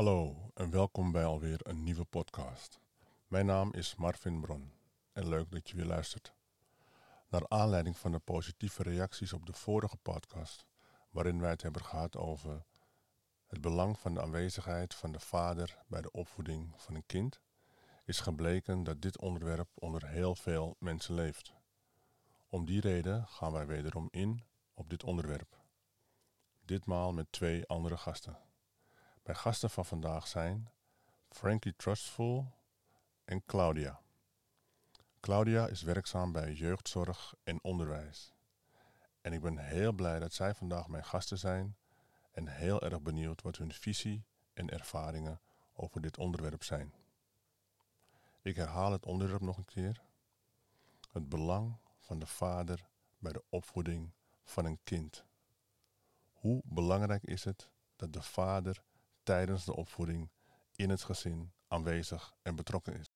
Hallo en welkom bij alweer een nieuwe podcast. Mijn naam is Marvin Bron en leuk dat je weer luistert. Naar aanleiding van de positieve reacties op de vorige podcast, waarin wij het hebben gehad over het belang van de aanwezigheid van de vader bij de opvoeding van een kind, is gebleken dat dit onderwerp onder heel veel mensen leeft. Om die reden gaan wij wederom in op dit onderwerp. Ditmaal met twee andere gasten. Mijn gasten van vandaag zijn Frankie Trustful en Claudia. Claudia is werkzaam bij jeugdzorg en onderwijs. En ik ben heel blij dat zij vandaag mijn gasten zijn en heel erg benieuwd wat hun visie en ervaringen over dit onderwerp zijn. Ik herhaal het onderwerp nog een keer. Het belang van de vader bij de opvoeding van een kind. Hoe belangrijk is het dat de vader tijdens de opvoeding in het gezin aanwezig en betrokken is?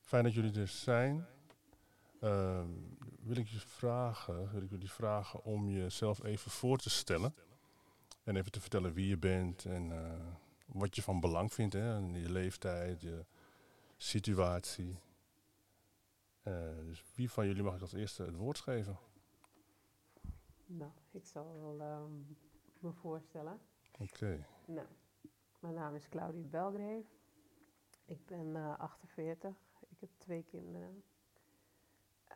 Fijn dat jullie er zijn. Uh, wil ik je vragen, wil ik jullie vragen om jezelf even voor te stellen. En even te vertellen wie je bent en uh, wat je van belang vindt. Hè? Je leeftijd, je situatie. Uh, dus wie van jullie mag ik als eerste het woord geven? Nou, ik zal wel um, me voorstellen. Oké. Okay. Nou, mijn naam is Claudie Belgrave. Ik ben uh, 48. Ik heb twee kinderen.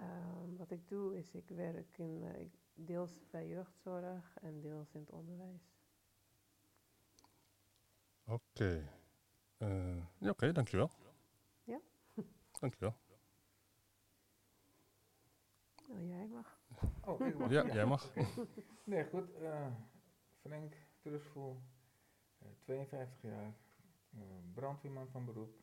Um, wat ik doe is, ik werk in, uh, deels bij jeugdzorg en deels in het onderwijs. Oké. Okay. Uh, ja, Oké, okay, dankjewel. Ja? Dankjewel. Nou, jij mag. Oh, ik mag. Ja, jij mag. nee, goed. Uh, Frank Trustful, 52 jaar, brandweerman van beroep.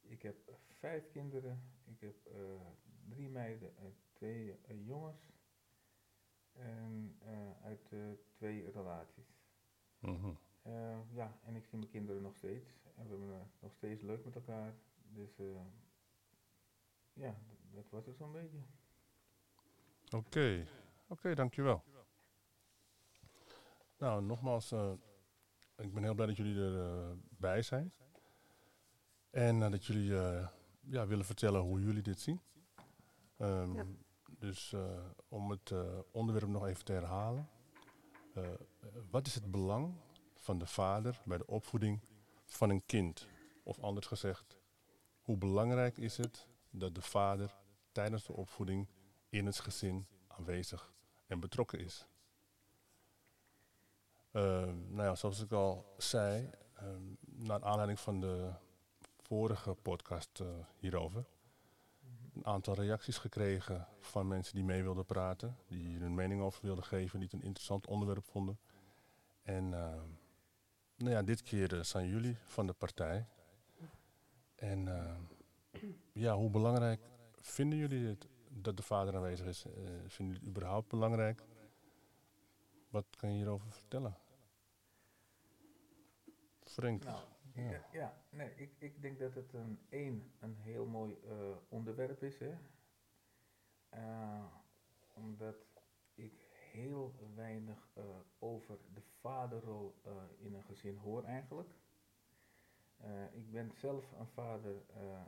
Ik heb vijf kinderen. Ik heb uh, drie meiden en twee uh, jongens. En uh, uit twee relaties. -hmm. ja, en ik zie mijn kinderen nog steeds. En we hebben het nog steeds leuk met elkaar. Dus ja, dat was het zo'n beetje. Oké, okay. oké, okay, dankjewel. Nou, nogmaals, ik ben heel blij dat jullie erbij uh, zijn. En uh, dat jullie uh, ja, willen vertellen hoe jullie dit zien. Um, ja. Dus om het onderwerp nog even te herhalen. wat is het belang van de vader bij de opvoeding van een kind? Of anders gezegd, hoe belangrijk is het dat de vader tijdens de opvoeding in het gezin aanwezig en betrokken is? Nou ja, zoals ik al zei, um, naar aanleiding van de vorige podcast uh, hierover. Een aantal reacties gekregen van mensen die mee wilden praten, die hun mening over wilden geven, die het een interessant onderwerp vonden. En uh, nou ja, dit keer uh, zijn jullie van de partij. En ja, hoe belangrijk vinden jullie het dat de vader aanwezig is? vinden jullie het überhaupt belangrijk? Wat kan je hierover vertellen? Frank. Nou, ja. ja, nee, ik, ik denk dat het een, één, een heel mooi uh, onderwerp is. Hè? Uh, omdat ik heel weinig uh, over de vaderrol in een gezin hoor eigenlijk. ik ben zelf een vader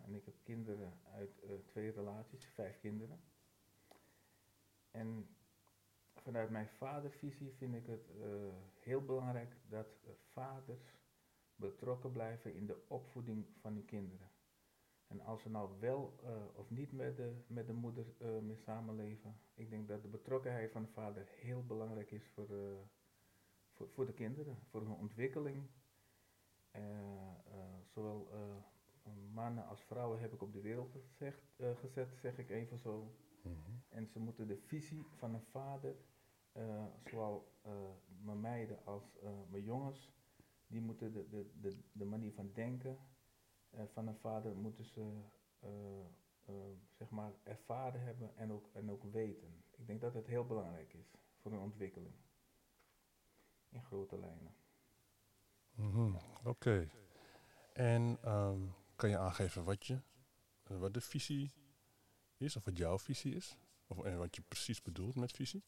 en ik heb kinderen uit twee relaties, vijf kinderen. En vanuit mijn vadervisie vind ik het heel belangrijk dat vaders betrokken blijven in de opvoeding van hun kinderen. En als ze nou wel uh, of niet met de, met de moeder uh, mee samenleven, ik denk dat de betrokkenheid van de vader heel belangrijk is voor, voor, voor, de kinderen, voor hun ontwikkeling. zowel mannen als vrouwen heb ik op de wereld gezegd, gezet, zeg ik even zo. -hmm. En ze moeten de visie van een vader, zowel mijn meiden als mijn jongens, die moeten de, de, de, de manier van denken van een vader moeten ze zeg maar ervaren hebben en ook, en ook weten. Ik denk dat het heel belangrijk is voor een ontwikkeling. In grote lijnen. -hmm. Oké. En um, kan je aangeven wat, je, wat de visie is, of wat jouw visie is? Of wat je precies bedoelt met visie?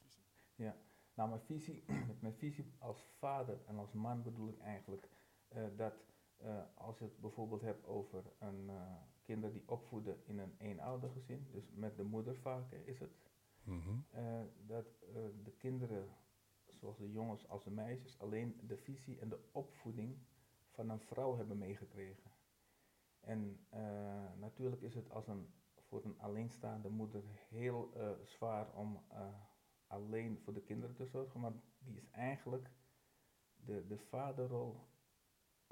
Ja, Nou, mijn visie, met mijn visie als vader en als man bedoel ik eigenlijk eh, dat uh, als je het bijvoorbeeld hebt over een uh, kinderen die opvoeden in een eenoudergezin, dus met de moeder vaak is het, mm -hmm. dat de kinderen, zoals de jongens als de meisjes, alleen de visie en de opvoeding van een vrouw hebben meegekregen. En natuurlijk is het als een, voor een alleenstaande moeder heel zwaar om alleen voor de kinderen te zorgen, maar die is eigenlijk de, de vaderrol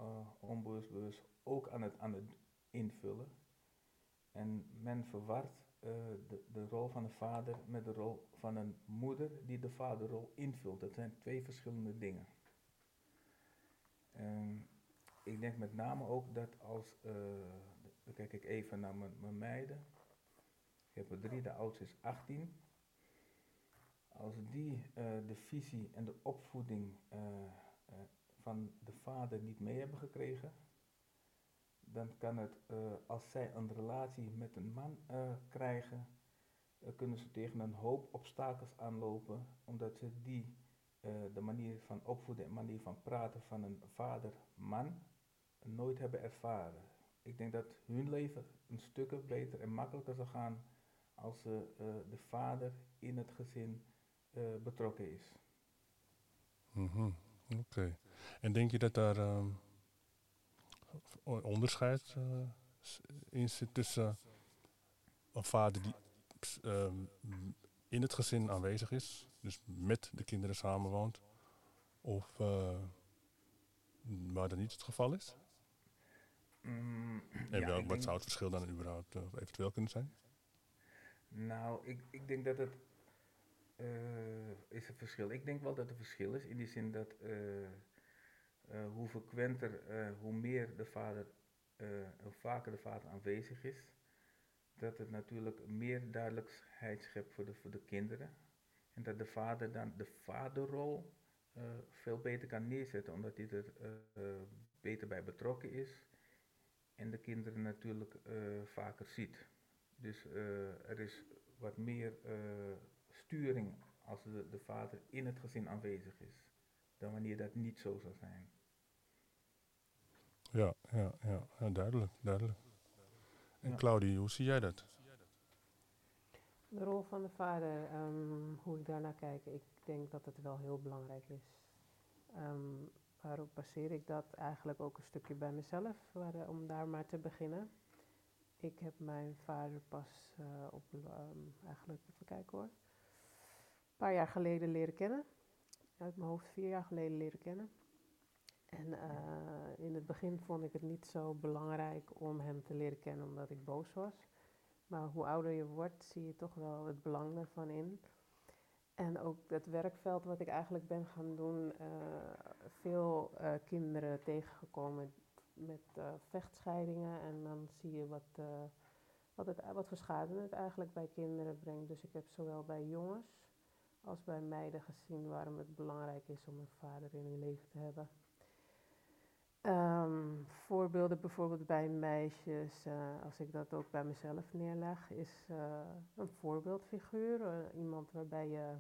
uh, onbewust bewust ook aan het, aan het invullen. En men verwart uh, de, de rol van een vader met de rol van een moeder die de vaderrol invult. Dat zijn twee verschillende dingen. En ik denk met name ook dat als, uh, dan kijk ik even naar mijn meiden. Ik heb er drie, de oudste is 18 als die uh, de visie en de opvoeding uh, uh, van de vader niet mee hebben gekregen, dan kan het, als zij een relatie met een man krijgen, kunnen ze tegen een hoop obstakels aanlopen, omdat ze die, de manier van opvoeden en manier van praten van een vader-man nooit hebben ervaren. Ik denk dat hun leven een stuk beter en makkelijker zal gaan als ze de vader in het gezin betrokken is. Mm -hmm. Oké. En denk je dat daar um, onderscheid uh, in zit tussen een vader die um, in het gezin aanwezig is, dus met de kinderen samenwoont, of uh, waar dat niet het geval is? Mm, en ja, wat zou het verschil dan überhaupt eventueel kunnen zijn? Nou, ik, ik denk dat het uh, is het verschil? Ik denk wel dat er verschil is in die zin dat uh, uh, hoe frequenter, hoe meer de vader, hoe vaker de vader aanwezig is, dat het natuurlijk meer duidelijkheid schept voor de, voor de kinderen. En dat de vader dan de vaderrol veel beter kan neerzetten, omdat hij er beter bij betrokken is en de kinderen natuurlijk vaker ziet. Dus er is wat meer sturing als de, de vader in het gezin aanwezig is, dan wanneer dat niet zo zou zijn. Ja, ja, ja, ja duidelijk, duidelijk. En ja. Claudie, hoe zie jij dat? De rol van de vader, um, hoe ik daarnaar kijk, ik denk dat het wel heel belangrijk is. Um, waarop baseer ik dat eigenlijk ook een stukje bij mezelf, waar, om daar maar te beginnen. Ik heb mijn vader pas uh, op, um, eigenlijk, even kijken hoor, paar jaar geleden leren kennen. Uit mijn hoofd vier jaar geleden leren kennen. En uh, in het begin vond ik het niet zo belangrijk om hem te leren kennen omdat ik boos was. Maar hoe ouder je wordt, zie je toch wel het belang ervan in. En ook het werkveld wat ik eigenlijk ben gaan doen, uh, veel uh, kinderen tegengekomen met vechtscheidingen. En dan zie je wat, wat, het, wat voor schade het eigenlijk bij kinderen brengt. Dus ik heb zowel bij jongens als bij meiden gezien waarom het belangrijk is om een vader in hun leven te hebben. Um, voorbeelden bijvoorbeeld bij meisjes, uh, als ik dat ook bij mezelf neerleg, is uh, een voorbeeldfiguur. Uh, iemand waarbij je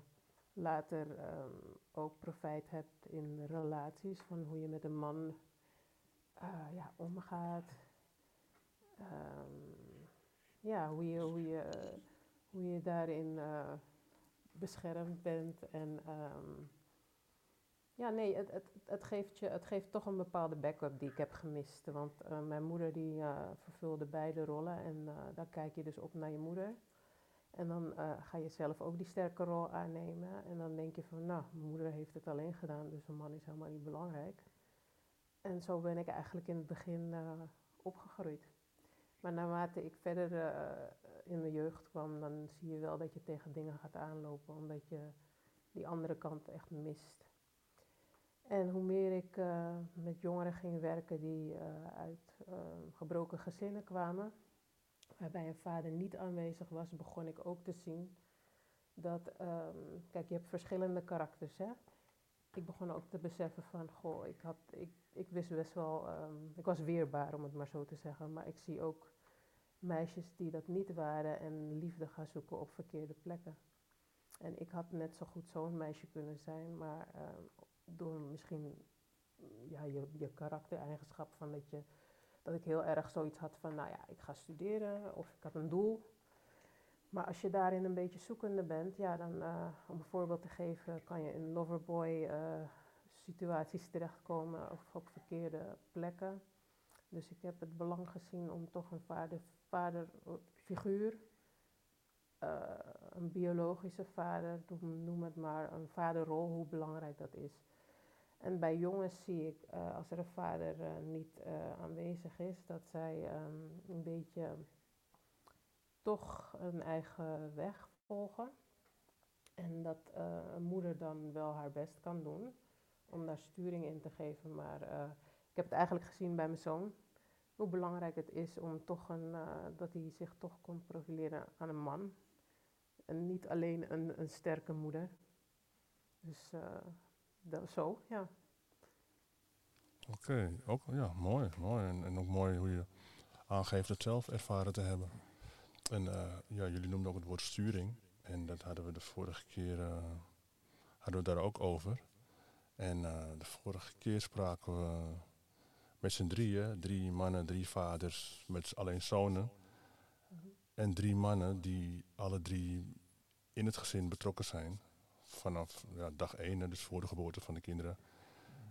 later um, ook profijt hebt in relaties, van hoe je met een man ja, omgaat. Um, ja, hoe je, hoe je, hoe je daarin beschermd bent. En um, ja, nee, het, het, het, geeft je, het geeft toch een bepaalde backup die ik heb gemist. Want uh, mijn moeder die uh, vervulde beide rollen en uh, dan kijk je dus op naar je moeder. En dan ga je zelf ook die sterke rol aannemen. En dan denk je van, nou, mijn moeder heeft het alleen gedaan, dus een man is helemaal niet belangrijk. En zo ben ik eigenlijk in het begin opgegroeid. Maar naarmate ik verder in mijn jeugd kwam, dan zie je wel dat je tegen dingen gaat aanlopen, omdat je die andere kant echt mist. En hoe meer ik uh, met jongeren ging werken die uh, uit uh, gebroken gezinnen kwamen, waarbij een vader niet aanwezig was, begon ik ook te zien dat, um, kijk, je hebt verschillende karakters, hè. Ik begon ook te beseffen van, goh, ik, had, ik, ik wist best wel, um, ik was weerbaar om het maar zo te zeggen, maar ik zie ook meisjes die dat niet waren en liefde gaan zoeken op verkeerde plekken. En ik had net zo goed zo'n meisje kunnen zijn, maar ehm, door misschien ja, je, je karaktereigenschap van dat, je, dat ik heel erg zoiets had van, nou ja, ik ga studeren of ik had een doel. Maar als je daarin een beetje zoekende bent, ja, dan, eh, om een voorbeeld te geven, kan je in loverboy eh, situaties terechtkomen of op verkeerde plekken. Dus ik heb het belang gezien om toch een vader, vaderfiguur, uh, een biologische vader, noem het maar, een vaderrol, hoe belangrijk dat is. En bij jongens zie ik, uh, als er een vader niet aanwezig is, dat zij um, een beetje toch een eigen weg volgen. En dat een moeder dan wel haar best kan doen om daar sturing in te geven. Maar ik heb het eigenlijk gezien bij mijn zoon hoe belangrijk het is om toch een, uh, dat hij zich toch kon profileren aan een man. En niet alleen een, een sterke moeder. Dus uh, dat, zo, ja. Oké, ook ja, mooi, mooi. En, en ook mooi hoe je aangeeft het zelf ervaren te hebben. En uh, ja, jullie noemden ook het woord sturing. En dat hadden we de vorige keer hadden we daar ook over. En de vorige keer spraken we met z'n drieën, drie mannen, drie vaders, met alleen zonen. En drie mannen die alle drie in het gezin betrokken zijn. Vanaf ja, dag één, dus voor de geboorte van de kinderen.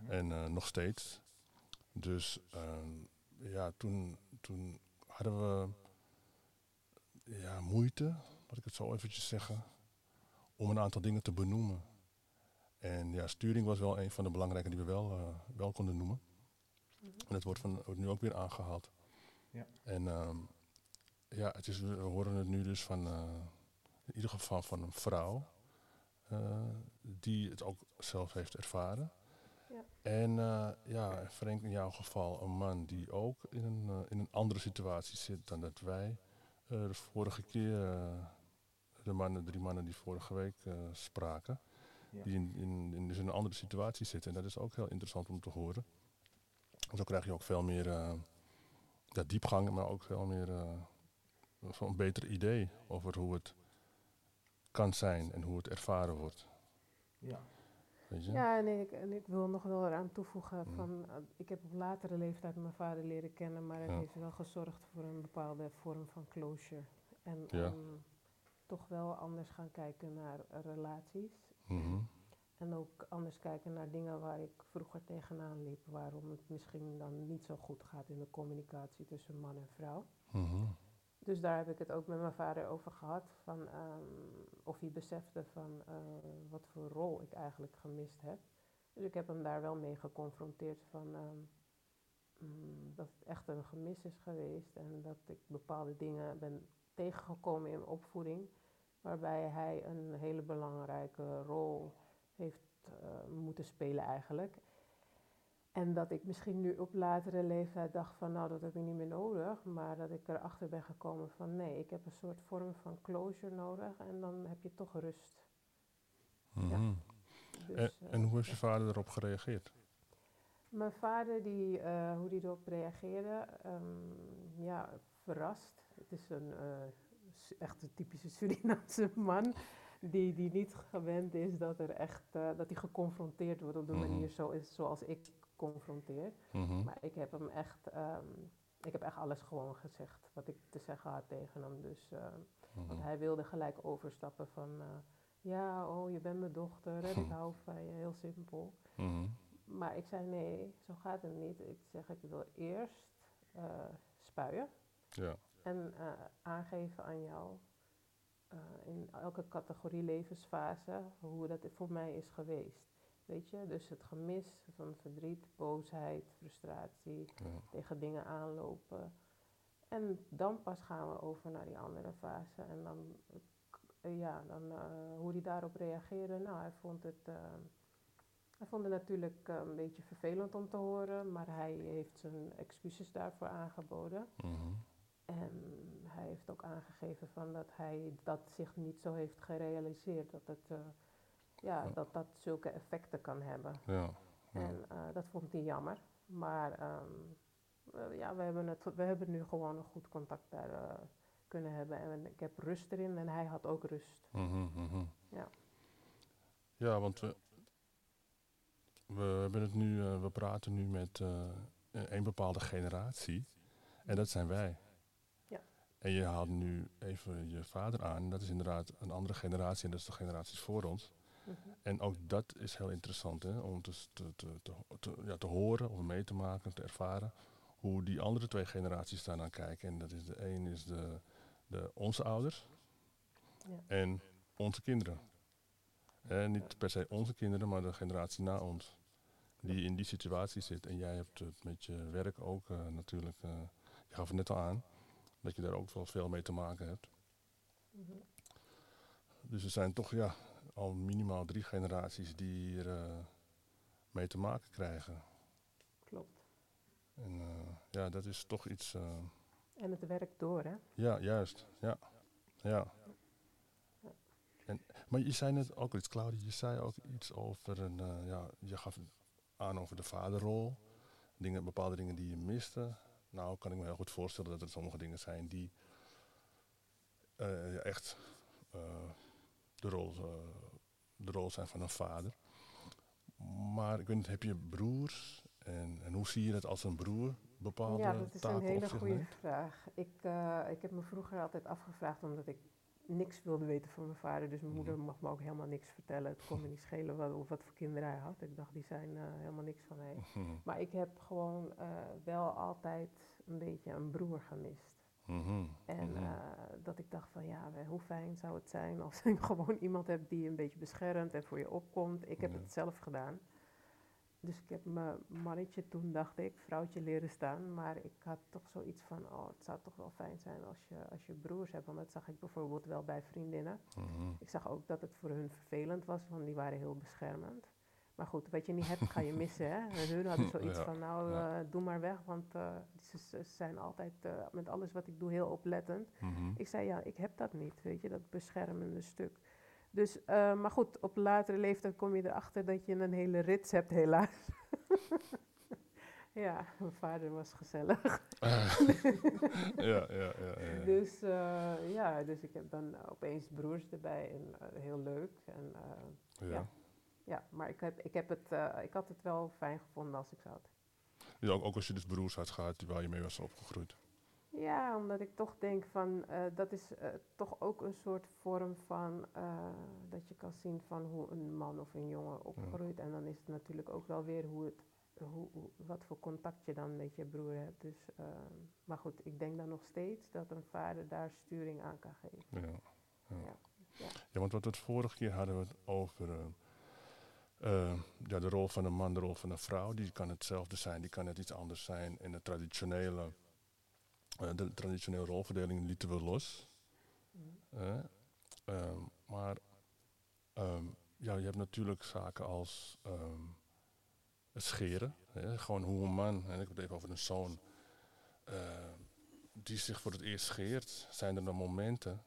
En uh, nog steeds. Dus uh, ja, toen, toen hadden we ja, moeite, laat ik het zo eventjes zeggen, om een aantal dingen te benoemen. En ja, sturing was wel een van de belangrijke die we wel, uh, wel konden noemen. En dat wordt, van, wordt nu ook weer aangehaald. Ja. En um, ja, het is, we horen het nu dus van, uh, in ieder geval van een vrouw, uh, die het ook zelf heeft ervaren. Ja. En uh, ja, Frank, in jouw geval een man die ook in een, in een andere situatie zit dan dat wij de vorige keer, de mannen, drie mannen die vorige week spraken, ja. die in, in, in, dus in een andere situatie zitten. En dat is ook heel interessant om te horen. Zo krijg je ook veel meer uh, ja, diepgang, maar ook veel meer uh, een beter idee over hoe het kan zijn en hoe het ervaren wordt. Ja. Weet je? Ja, en ik, en ik wil nog wel eraan toevoegen mm. van, uh, ik heb op latere leeftijd mijn vader leren kennen, maar het ja. heeft wel gezorgd voor een bepaalde vorm van closure. En ja. um, toch wel anders gaan kijken naar relaties. Mm -hmm. En ook anders kijken naar dingen waar ik vroeger tegenaan liep. Waarom het misschien dan niet zo goed gaat in de communicatie tussen man en vrouw. Mm-hmm. Dus daar heb ik het ook met mijn vader over gehad. Van, um, of hij besefte van uh, wat voor rol ik eigenlijk gemist heb. Dus ik heb hem daar wel mee geconfronteerd van um, mm, dat het echt een gemis is geweest. En dat ik bepaalde dingen ben tegengekomen in mijn opvoeding. Waarbij hij een hele belangrijke rol heeft uh, moeten spelen eigenlijk. En dat ik misschien nu op latere leeftijd dacht van nou dat heb ik niet meer nodig, maar dat ik erachter ben gekomen van nee, ik heb een soort vorm van closure nodig en dan heb je toch rust. Mm -hmm. ja. dus, en, uh, en, hoe heeft je vader erop gereageerd? Mijn vader, die, uh, hoe die erop reageerde, um, ja, verrast. Het is een uh, echt een typische Surinaamse man die, die niet gewend is dat er echt, uh, dat hij geconfronteerd wordt op de mm-hmm. manier zo is, zoals ik confronteer. Mm-hmm. Maar ik heb hem echt, um, ik heb echt alles gewoon gezegd wat ik te zeggen had tegen hem. Dus, uh, mm-hmm. want hij wilde gelijk overstappen van, uh, ja, oh, je bent mijn dochter, ik hou van je, heel simpel. Maar ik zei, nee, zo gaat het niet. Ik zeg, ik wil eerst spuien. Ja. En aangeven aan jou in elke categorie levensfase hoe dat voor mij is geweest. Weet je, dus het gemis van verdriet, boosheid, frustratie, ja. tegen dingen aanlopen. En dan pas gaan we over naar die andere fase. En dan, uh, ja, dan uh, hoe hij daarop reageerde. Nou, hij vond het, hij vond het natuurlijk een beetje vervelend om te horen, maar hij heeft zijn excuses daarvoor aangeboden. Mm -hmm. En hij heeft ook aangegeven van dat hij dat zich niet zo heeft gerealiseerd. Dat het, uh, ja, ja, dat dat zulke effecten kan hebben. Ja, ja. En uh, dat vond hij jammer. Maar um, uh, ja, we hebben, het, we hebben nu gewoon een goed contact daar kunnen hebben. En ik heb rust erin en hij had ook rust. Mm -hmm, mm -hmm. Ja. Ja, want we, we hebben het nu, eh, we praten nu met eh, een bepaalde generatie. En dat zijn wij. En je haalt nu even je vader aan. Dat is inderdaad een andere generatie en dat is de generaties voor ons. Mhm. En ook dat is heel interessant hè, om te, te, te, te, te- ja, te horen of mee te maken, te ervaren. Hoe die andere twee generaties daar naar kijken. En dat is de een is de, de, onze ouders Ja. en onze kinderen. En niet per se onze kinderen, maar de generatie na ons. Die in die situatie zit. En jij hebt het met je werk ook eh, natuurlijk. eh, je gaf het net al aan. Dat je daar ook wel veel mee te maken hebt. Mhm. Dus er zijn toch ja, al minimaal drie generaties die hier eh, mee te maken krijgen. Klopt. En eh, ja, dat is toch iets. eh, En het werkt door, hè? ja, juist. Ja. ja. En, maar je zei net ook iets, Claudia, je zei ook iets over een. ja, je gaf aan over de vaderrol. Dingen, bepaalde dingen die je miste. Nou, kan ik me heel goed voorstellen dat er sommige dingen zijn die eh, echt eh, de, rol, eh, de rol zijn van een vader. Maar ik weet niet, heb je broers? En, en hoe zie je dat als een broer bepaalde ja, dat is taken een hele goede vraag. Ik, ik heb me vroeger altijd afgevraagd omdat ik niks wilde weten van mijn vader. Dus mijn Mhm. moeder mag me ook helemaal niks vertellen. Het kon me niet schelen wat, of wat voor kinderen hij had. Ik dacht, die zijn eh, helemaal niks van mij. Mhm. Maar ik heb gewoon eh, wel altijd een beetje een broer gemist. Mhm. En Mhm. eh, dat ik dacht van ja, hoe fijn zou het zijn als je gewoon iemand hebt die een beetje beschermt en voor je opkomt. Ik heb het zelf gedaan. Dus ik heb mijn mannetje toen, dacht ik, vrouwtje leren staan. Maar ik had toch zoiets van, oh, het zou toch wel fijn zijn als je, als je broers hebt. Want dat zag ik bijvoorbeeld wel bij vriendinnen. Mhm. Ik zag ook dat het voor hun vervelend was, want die waren heel beschermend. Maar goed, wat je niet hebt, ga je missen. Hè? En hun hadden zoiets Ja, van, nou, ja. eh, doe maar weg, want eh, ze, ze zijn altijd eh, met alles wat ik doe heel oplettend. Mhm. Ik zei, ja, ik heb dat niet, weet je, dat beschermende stuk. Dus, eh, maar goed, op latere leeftijd kom je erachter dat je een hele rits hebt, helaas. ja, mijn vader was gezellig. ja, ja, ja, ja, ja. Dus eh, ja, dus ik heb dan opeens broers erbij en eh, heel leuk. En, ja. ja. ja, maar ik, heb, ik, heb het, ik had het wel fijn gevonden als ik het. Dus ook, ook als je dus broers had gehad die waar je mee was opgegroeid. Ja, omdat ik toch denk van, eh, dat is eh, toch ook een soort vorm van, eh, dat je kan zien van hoe een man of een jongen opgroeit. En dan is het natuurlijk ook wel weer hoe het, hoe, hoe- wat voor contact je dan met je broer hebt. Dus, eh, maar goed, ik denk dan nog steeds dat een vader daar sturing aan kan geven. Ja. Ja. Ja. Ja. want wat we het vorige keer hadden we het over ja, de rol van een man, de rol van een vrouw. Die kan hetzelfde zijn, die kan net iets anders zijn. En de traditionele, de traditionele rolverdeling lieten we los. Ehm, maar ehm, ja, je hebt natuurlijk zaken als ehm, het scheren. Hè? Gewoon hoe een man, en ik heb het even over een zoon, eh, die zich voor het eerst scheert, zijn er dan momenten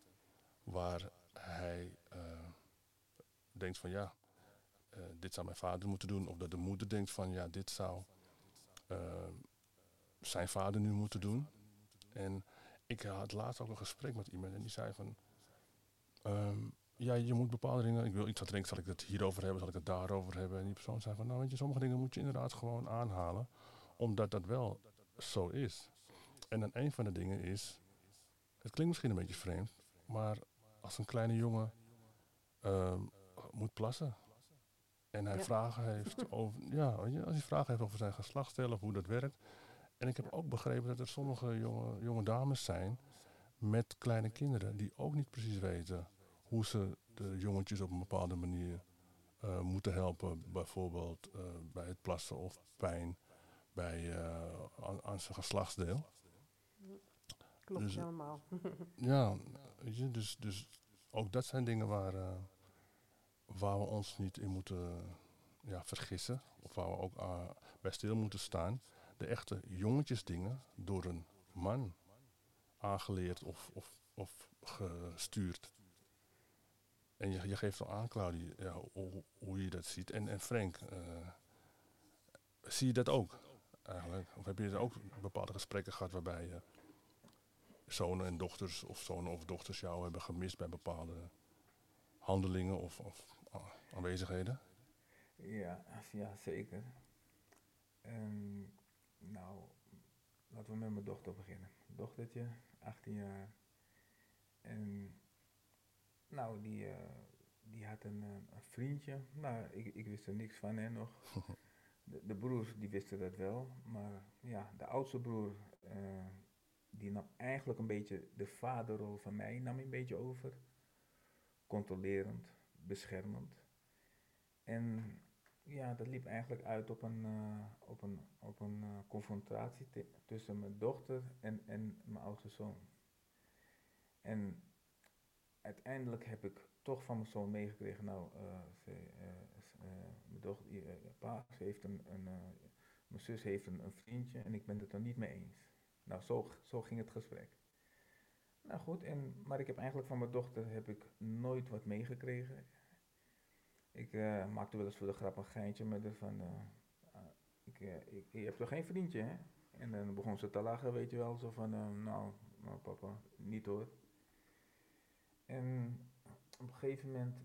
waar hij eh, denkt van ja, eh, dit zou mijn vader moeten doen. Of dat de moeder denkt van ja, dit zou eh, zijn vader nu moeten doen. En ik had laatst ook een gesprek met iemand en die zei van... ehm, ja, je moet bepaalde dingen... Ik wil iets wat drinken, zal ik het hierover hebben, zal ik het daarover hebben? En die persoon zei van, nou weet je, sommige dingen moet je inderdaad gewoon aanhalen. Omdat dat wel zo is. En dan een van de dingen is... Het klinkt misschien een beetje vreemd, maar als een kleine jongen ehm, moet plassen... En hij Ja. vragen heeft over, ja, als hij vragen heeft over zijn geslachtsdeel of hoe dat werkt. En ik heb ook begrepen dat er sommige jonge, jonge dames zijn met kleine kinderen die ook niet precies weten hoe ze de jongetjes op een bepaalde manier eh, moeten helpen. Bijvoorbeeld eh, bij het plassen of pijn bij, eh, aan, aan zijn geslachtsdeel. Klopt Dus- helemaal. Ja, weet je, dus, dus ook dat zijn dingen waar, waar we ons niet in moeten ja, vergissen. Of waar we ook bij stil moeten staan. De echte jongetjesdingen door een man aangeleerd of, of, of gestuurd. En je, je geeft al aan, Claudie, hoe, hoe je dat ziet. En, en Frank, eh, zie je dat ook eigenlijk? Of heb je er ook bepaalde gesprekken gehad waarbij je zonen en dochters of zonen of dochters jou hebben gemist bij bepaalde handelingen of, of aanwezigheden? Ja, ja zeker. En, nou, laten we met mijn dochter beginnen. Dochtertje, 18 jaar. En nou, die, eh, die had een, een vriendje. Nou, ik, ik wist er niks van hè, nog. De, de broers die wisten dat wel. Maar ja, de oudste broer, eh, die nam eigenlijk een beetje de vaderrol van mij, nam een beetje over. Controlerend, beschermend. En ja, dat liep eigenlijk uit op een, uh, op een, op een uh, confrontatie tussen mijn dochter en, en mijn oudste zoon. En uiteindelijk heb ik toch van mijn zoon meegekregen, nou, uh, ze, mijn dochter, pa, ze heeft een, een mijn zus heeft een, een, vriendje en ik ben het er niet mee eens. Nou, zo, zo ging het gesprek. Nou goed, en, maar ik heb eigenlijk van mijn dochter heb ik nooit wat meegekregen. Ik uh, maakte wel eens voor de grap een geintje met haar van, uh, ik, uh, ik, je hebt toch geen vriendje, hè? En dan begon ze te lachen, weet je wel, zo van, nou, nou papa, niet hoor. En op een gegeven moment,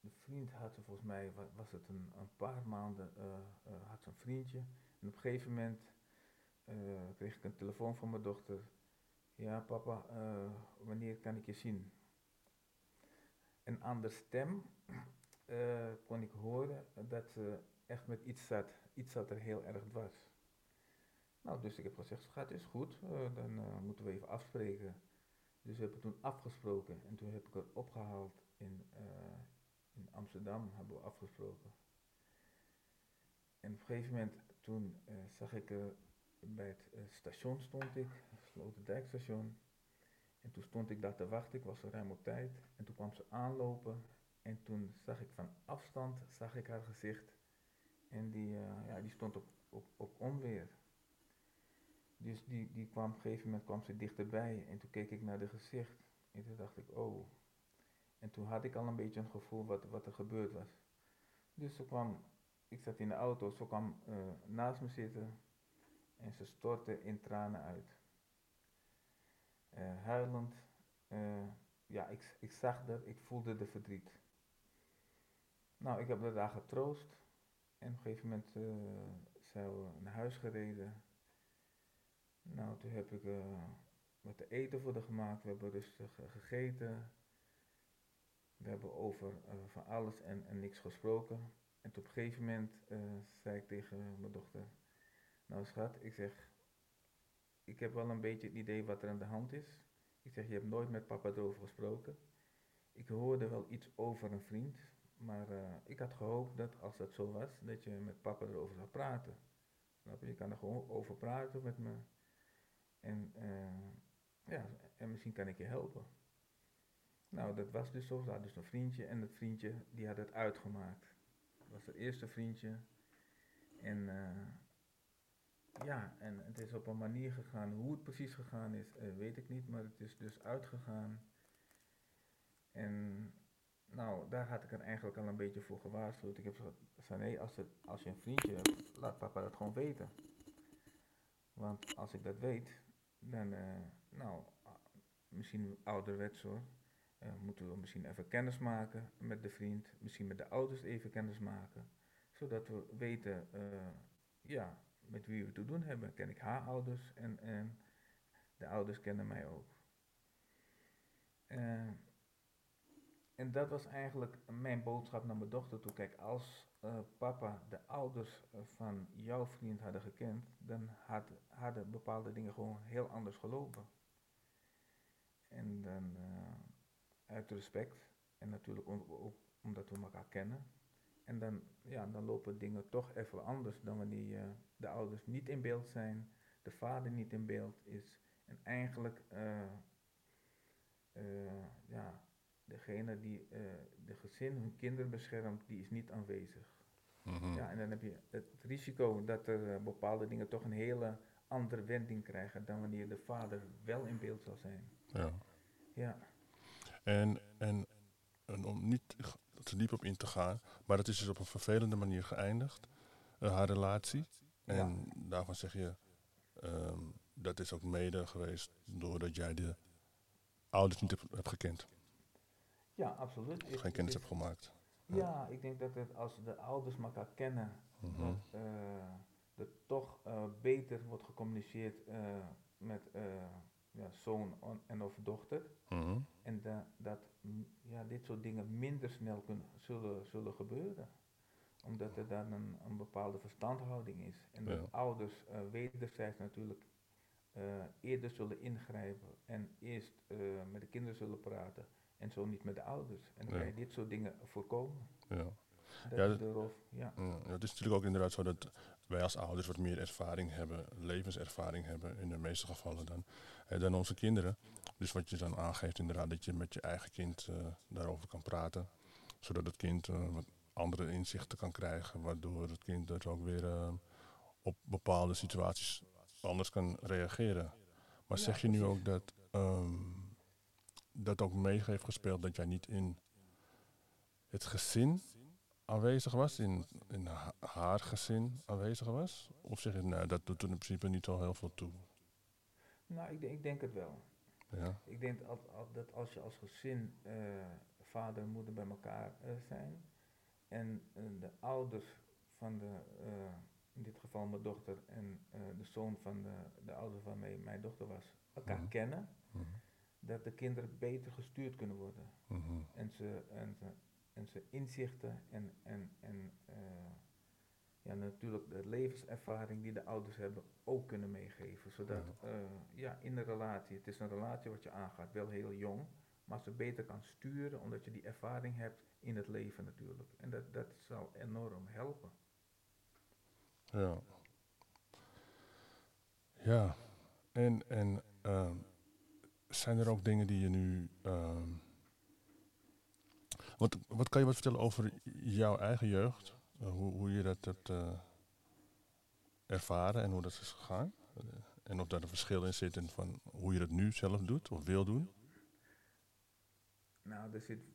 de vriend had ze volgens mij, was het een, een paar maanden, had ze een vriendje. En op een gegeven moment kreeg ik een telefoon van mijn dochter. Ja papa, wanneer kan ik je zien? Een andere stem uh, kon ik horen dat ze echt met iets zat. Iets zat er heel erg dwars. Nou, dus ik heb gezegd, schat, is goed, uh, dan uh, moeten we even afspreken. Dus we hebben toen afgesproken en toen heb ik er opgehaald in, in Amsterdam, hebben we afgesproken. En op een gegeven moment, toen zag ik bij het station stond ik, Sloterdijkstation. En toen stond ik daar te wachten, ik was er ruim op tijd. En toen kwam ze aanlopen en toen zag ik van afstand, zag ik haar gezicht. En die, uh, ja, die stond op, op, op onweer. Dus die, die kwam op een gegeven moment kwam ze dichterbij en toen keek ik naar de gezicht. En toen dacht ik, oh. En toen had ik al een beetje een gevoel wat, wat er gebeurd was. Dus ze kwam, ik zat in de auto, ze kwam uh, naast me zitten en ze stortte in tranen uit. Uh, huilend. Uh, ja, ik, ik zag dat, ik voelde de verdriet. Nou, ik heb haar daar getroost. En op een gegeven moment uh, zijn we naar huis gereden. Nou, toen heb ik wat te eten voor haar gemaakt. We hebben rustig gegeten. We hebben over van alles en, en niks gesproken. En op een gegeven moment zei ik tegen mijn dochter: Nou, schat, ik zeg, ik heb wel een beetje het idee wat er aan de hand is. Ik zeg, je hebt nooit met papa erover gesproken. Ik hoorde wel iets over een vriend, maar uh, ik had gehoopt dat als dat zo was, dat je met papa erover zou praten. Je? Kan er gewoon over praten met me. En, uh, ja, en misschien kan ik je helpen. Nou, dat was dus zo. Ze had dus een vriendje en dat vriendje die had het uitgemaakt. Dat was het eerste vriendje. En uh, ja, en het is op een manier gegaan. Hoe het precies gegaan is, uh, weet ik niet, maar het is dus uitgegaan. En nou, daar had ik er eigenlijk al een beetje voor gewaarschuwd. Ik heb gezegd, nee, als, het, als je een vriendje hebt, laat papa dat gewoon weten. Want als ik dat weet, dan, uh, nou, misschien ouderwets hoor, uh, moeten we misschien even kennis maken met de vriend. Misschien met de ouders even kennis maken. Zodat we weten, ja, met wie we te doen hebben. Ken ik haar ouders en, en de ouders kennen mij ook. Uh, en dat was eigenlijk mijn boodschap naar mijn dochter toe. Kijk, als uh, papa de ouders van jouw vriend hadden gekend, dan had, hadden bepaalde dingen gewoon heel anders gelopen. En dan uit respect en natuurlijk om, omdat we elkaar kennen. En dan, ja, dan lopen dingen toch even anders dan wanneer de ouders niet in beeld zijn, de vader niet in beeld is. En eigenlijk, uh, uh, ja, degene die uh, de gezin, hun kinderen beschermt, die is niet aanwezig. -hmm. Ja, en dan heb je het risico dat er bepaalde dingen toch een hele andere wending krijgen dan wanneer de vader wel in beeld zal zijn. Ja. Ja. En, en, en om niet te diep op in te gaan, maar dat is dus op een vervelende manier geëindigd, haar relatie. En ja. daarvan zeg je, um, dat is ook mede geweest doordat jij de ouders niet hebt, hebt gekend. Ja, absoluut. Geen kennis is- hebt gemaakt. Ja. Ja, ik denk dat het als de ouders elkaar kennen, Mhm. dat eh, er toch eh, beter wordt gecommuniceerd eh, met eh, ja, zoon on- en of dochter. Mhm. En da- dat ja, dit soort dingen minder snel kunnen, zullen, zullen gebeuren. Omdat er dan een, een bepaalde verstandhouding is. En dat Ja. ouders eh wederzijds natuurlijk eh, eerder zullen ingrijpen en eerst eh, met de kinderen zullen praten en zo niet met de ouders. En dan Ja. kan je dit soort dingen voorkomen. Ja. Dat Ja, dat- ja. Ja, het is natuurlijk ook inderdaad zo dat wij als ouders wat meer ervaring hebben, levenservaring hebben in de meeste gevallen dan, eh, dan onze kinderen. Dus wat je dan aangeeft inderdaad, dat je met je eigen kind eh, daarover kan praten. Zodat het kind eh, wat andere inzichten kan krijgen, waardoor het kind dus ook weer op bepaalde situaties anders kan reageren. Maar zeg je nu ook dat ehm, dat ook mee heeft gespeeld dat jij niet in het gezin aanwezig was, in, in ha- haar gezin aanwezig was? Of zeg je, nee, dat doet er in principe niet zo heel veel toe? Nou, ik, denk- ik denk het wel. Ja, Ik denk dat, dat als je als gezin eh, vader en moeder bij elkaar eh, zijn en eh, de ouders van de, in dit geval mijn dochter en de zoon van de, de ouder waarmee mijn dochter was, elkaar Mhm. kennen, Mhm. dat de kinderen beter gestuurd kunnen worden. Mhm. En ze, en ze, en ze inzichten en, en, en eh, ja, natuurlijk de levenservaring die de ouders hebben ook kunnen meegeven. Zodat Ja. ja. ja, in een relatie, het is een relatie wat je aangaat, wel heel jong, maar ze beter kan sturen omdat je die ervaring hebt in het leven natuurlijk. En dat, dat zal enorm helpen. Ja. Ja, en, en ehm, zijn er ook dingen die je nu. ehm, wat, wat kan je wat vertellen over jouw eigen jeugd? Eh, hoe, hoe je dat hebt eh, ervaren en hoe dat is gegaan? Eh, en of daar een verschil in zit in van hoe je dat nu zelf doet of wil doen? Nou, er zit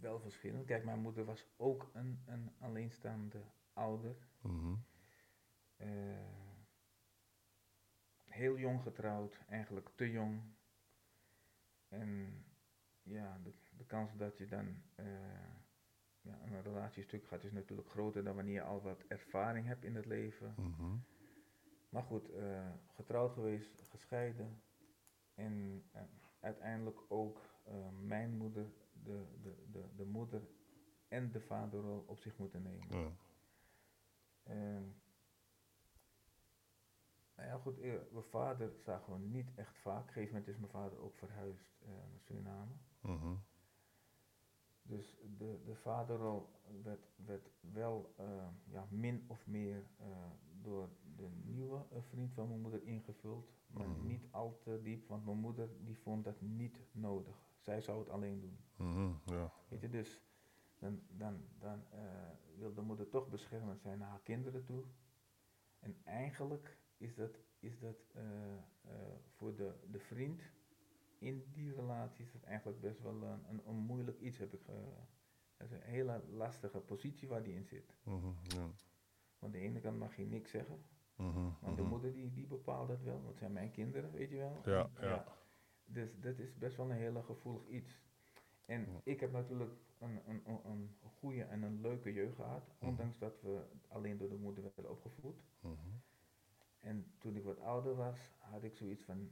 wel verschillen. Kijk, mijn moeder was ook een, een alleenstaande ouder. Mhm. Heel jong getrouwd, eigenlijk te jong. En ja, de, kans dat je dan eh, ja, een relatiestuk gaat is natuurlijk groter dan wanneer je al wat ervaring hebt in het leven. Mhm. Maar goed, eh, getrouwd geweest, gescheiden. En eh, uiteindelijk ook mijn moeder, de, de, de, de moeder en de vaderrol op zich moeten nemen. Ja. Nou ja, goed, mijn vader zagen we niet echt vaak. Op een gegeven moment is mijn vader ook verhuisd eh, naar Suriname. Mhm. Dus de, de vaderrol werd, werd wel eh, ja, min of meer eh, door de nieuwe vriend van mijn moeder ingevuld. Maar Mhm. niet al te diep, want mijn moeder die vond dat niet nodig. Zij zou het alleen doen. Mhm. Ja. Weet je, dus dan, dan, dan eh, wil de moeder toch beschermend zijn naar haar kinderen toe. En eigenlijk is dat, is dat voor de, de vriend in die relatie is het eigenlijk best wel een, een, een moeilijk iets, heb ik ge, dat is een hele lastige positie waar die in zit. Mhm. Ja. Want de ene kant mag je niks zeggen, Mhm. maar de Mhm. moeder die, die bepaalt dat wel, want het zijn mijn kinderen, weet je wel. Ja, ja. Dus dat is best wel een hele gevoelig iets. En Ja. ik heb natuurlijk een, een, een, een goede en een leuke jeugd gehad, ondanks dat we alleen door de moeder werden opgevoed. En toen ik wat ouder was, had ik zoiets van,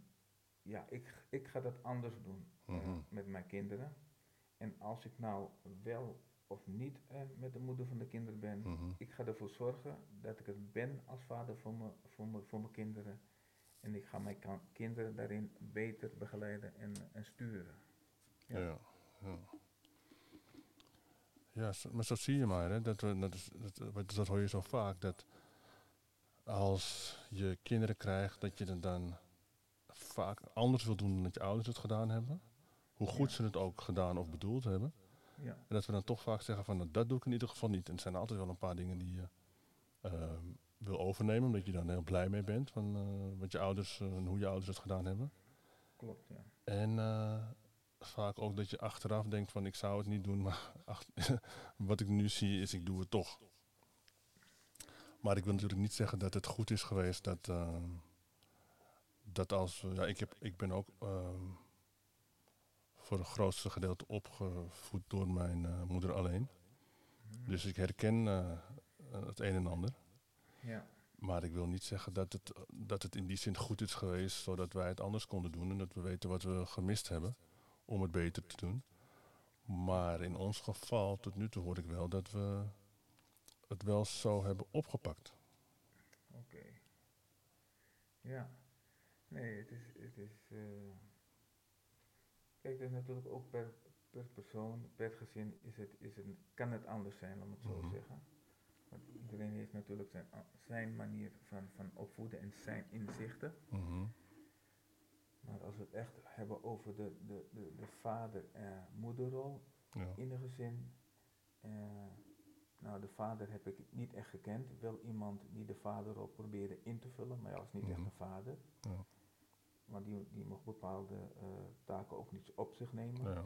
ja, ik, ik ga dat anders doen eh, Mhm. met mijn kinderen. En als ik nou wel of niet eh, met de moeder van de kinderen ben, Mhm. ik ga ervoor zorgen dat ik er ben als vader voor, me, voor, me, voor mijn kinderen. En ik ga mijn kinderen daarin beter begeleiden en, en sturen. Ja. Ja. Ja, maar zo zie je maar, hè. Dat, we, dat, dat, dat hoor je zo vaak. Dat als je kinderen krijgt, dat je het dan vaak anders wil doen dan dat je ouders het gedaan hebben. Hoe goed Ja. ze het ook gedaan of bedoeld hebben. Ja, En dat we dan toch vaak zeggen van nou, dat doe ik in ieder geval niet. En er zijn altijd wel een paar dingen die je ehm, wil overnemen, omdat je dan heel blij mee bent van eh, wat je ouders eh, en hoe je ouders het gedaan hebben. klopt, ja. En eh, vaak ook dat je achteraf denkt van ik zou het niet doen, maar wat ik nu zie is ik doe het toch. Maar ik wil natuurlijk niet zeggen dat het goed is geweest dat, ehm, dat als, ja, ik, heb, ik ben ook ehm, voor het grootste gedeelte opgevoed door mijn eh, moeder alleen. Mhm. Dus ik herken eh, het een en ander. Ja, Maar ik wil niet zeggen dat het, dat het in die zin goed is geweest, zodat wij het anders konden doen en dat we weten wat we gemist hebben om het beter te doen. Maar in ons geval, tot nu toe hoor ik wel dat we het wel zo hebben opgepakt. oké. Ja, nee, het is, het is, eh, kijk, is natuurlijk ook per, per persoon, per gezin is het, is het, kan het anders zijn, om het zo te Mhm. zeggen. Want iedereen heeft natuurlijk zijn, zijn manier van, van opvoeden en zijn inzichten. Mhm. Maar als we het echt hebben over de, de, de, de vader-moederrol Ja. in een gezin. eh, nou, de vader heb ik niet echt gekend. Wel iemand die de vaderrol probeerde in te vullen, maar hij was niet echt Mhm. een vader. Ja. Want die, die mocht bepaalde eh, taken ook niet op zich nemen. Ja.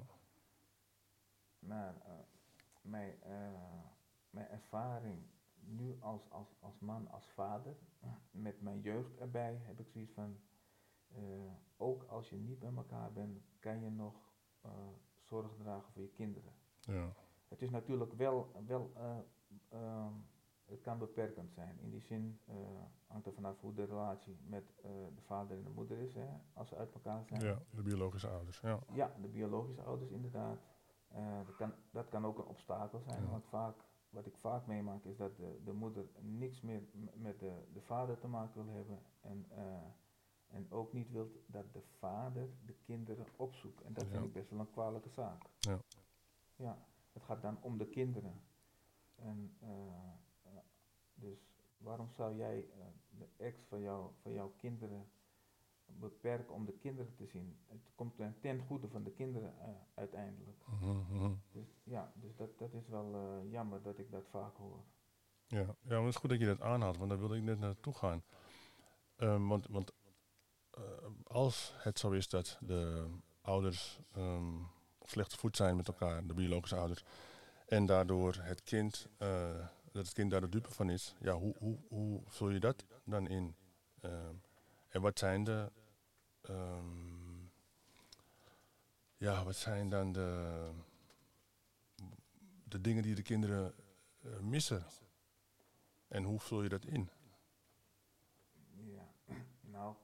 Maar eh, mijn, eh, mijn ervaring nu als, als, als man, als vader, met mijn jeugd erbij, heb ik zoiets van, ook als je niet bij elkaar bent, kan je nog zorg dragen voor je kinderen. Ja. Het is natuurlijk wel, wel het kan beperkend zijn. In die zin eh, hangt er vanaf hoe de relatie met eh, de vader en de moeder is, hè, als ze uit elkaar zijn. ja, de biologische ouders. Ja. Ja, de biologische ouders inderdaad. Eh, dat, kan, dat kan ook een obstakel zijn, Ja. want vaak, wat ik vaak meemaak is dat de, de moeder niks meer met de, de vader te maken wil hebben en, en ook niet wil dat de vader de kinderen opzoekt. En dat vind ik best wel een kwalijke zaak. Ja. Ja, het gaat dan om de kinderen. En dus waarom zou jij eh, de ex van, jou, van jouw kinderen beperken om de kinderen te zien? Het komt ten, goede van de kinderen eh, uiteindelijk. Mhm, mhm. Dus ja, dus dat, dat is wel eh, jammer dat ik dat vaak hoor. Ja, ja, maar het is goed dat je dat aanhaalt, want daar wilde ik net naartoe gaan. Ehm, want want als het zo is dat de ouders ehm, slecht gevoed zijn met elkaar, de biologische ouders, en daardoor het kind, dat het kind daar de dupe van is, ja, hoe, hoe, hoe vul je dat dan in? Ehm, en wat zijn de, ehm, ja, wat zijn dan de, de dingen die de kinderen eh, missen? En hoe vul je dat in? Ja, nou,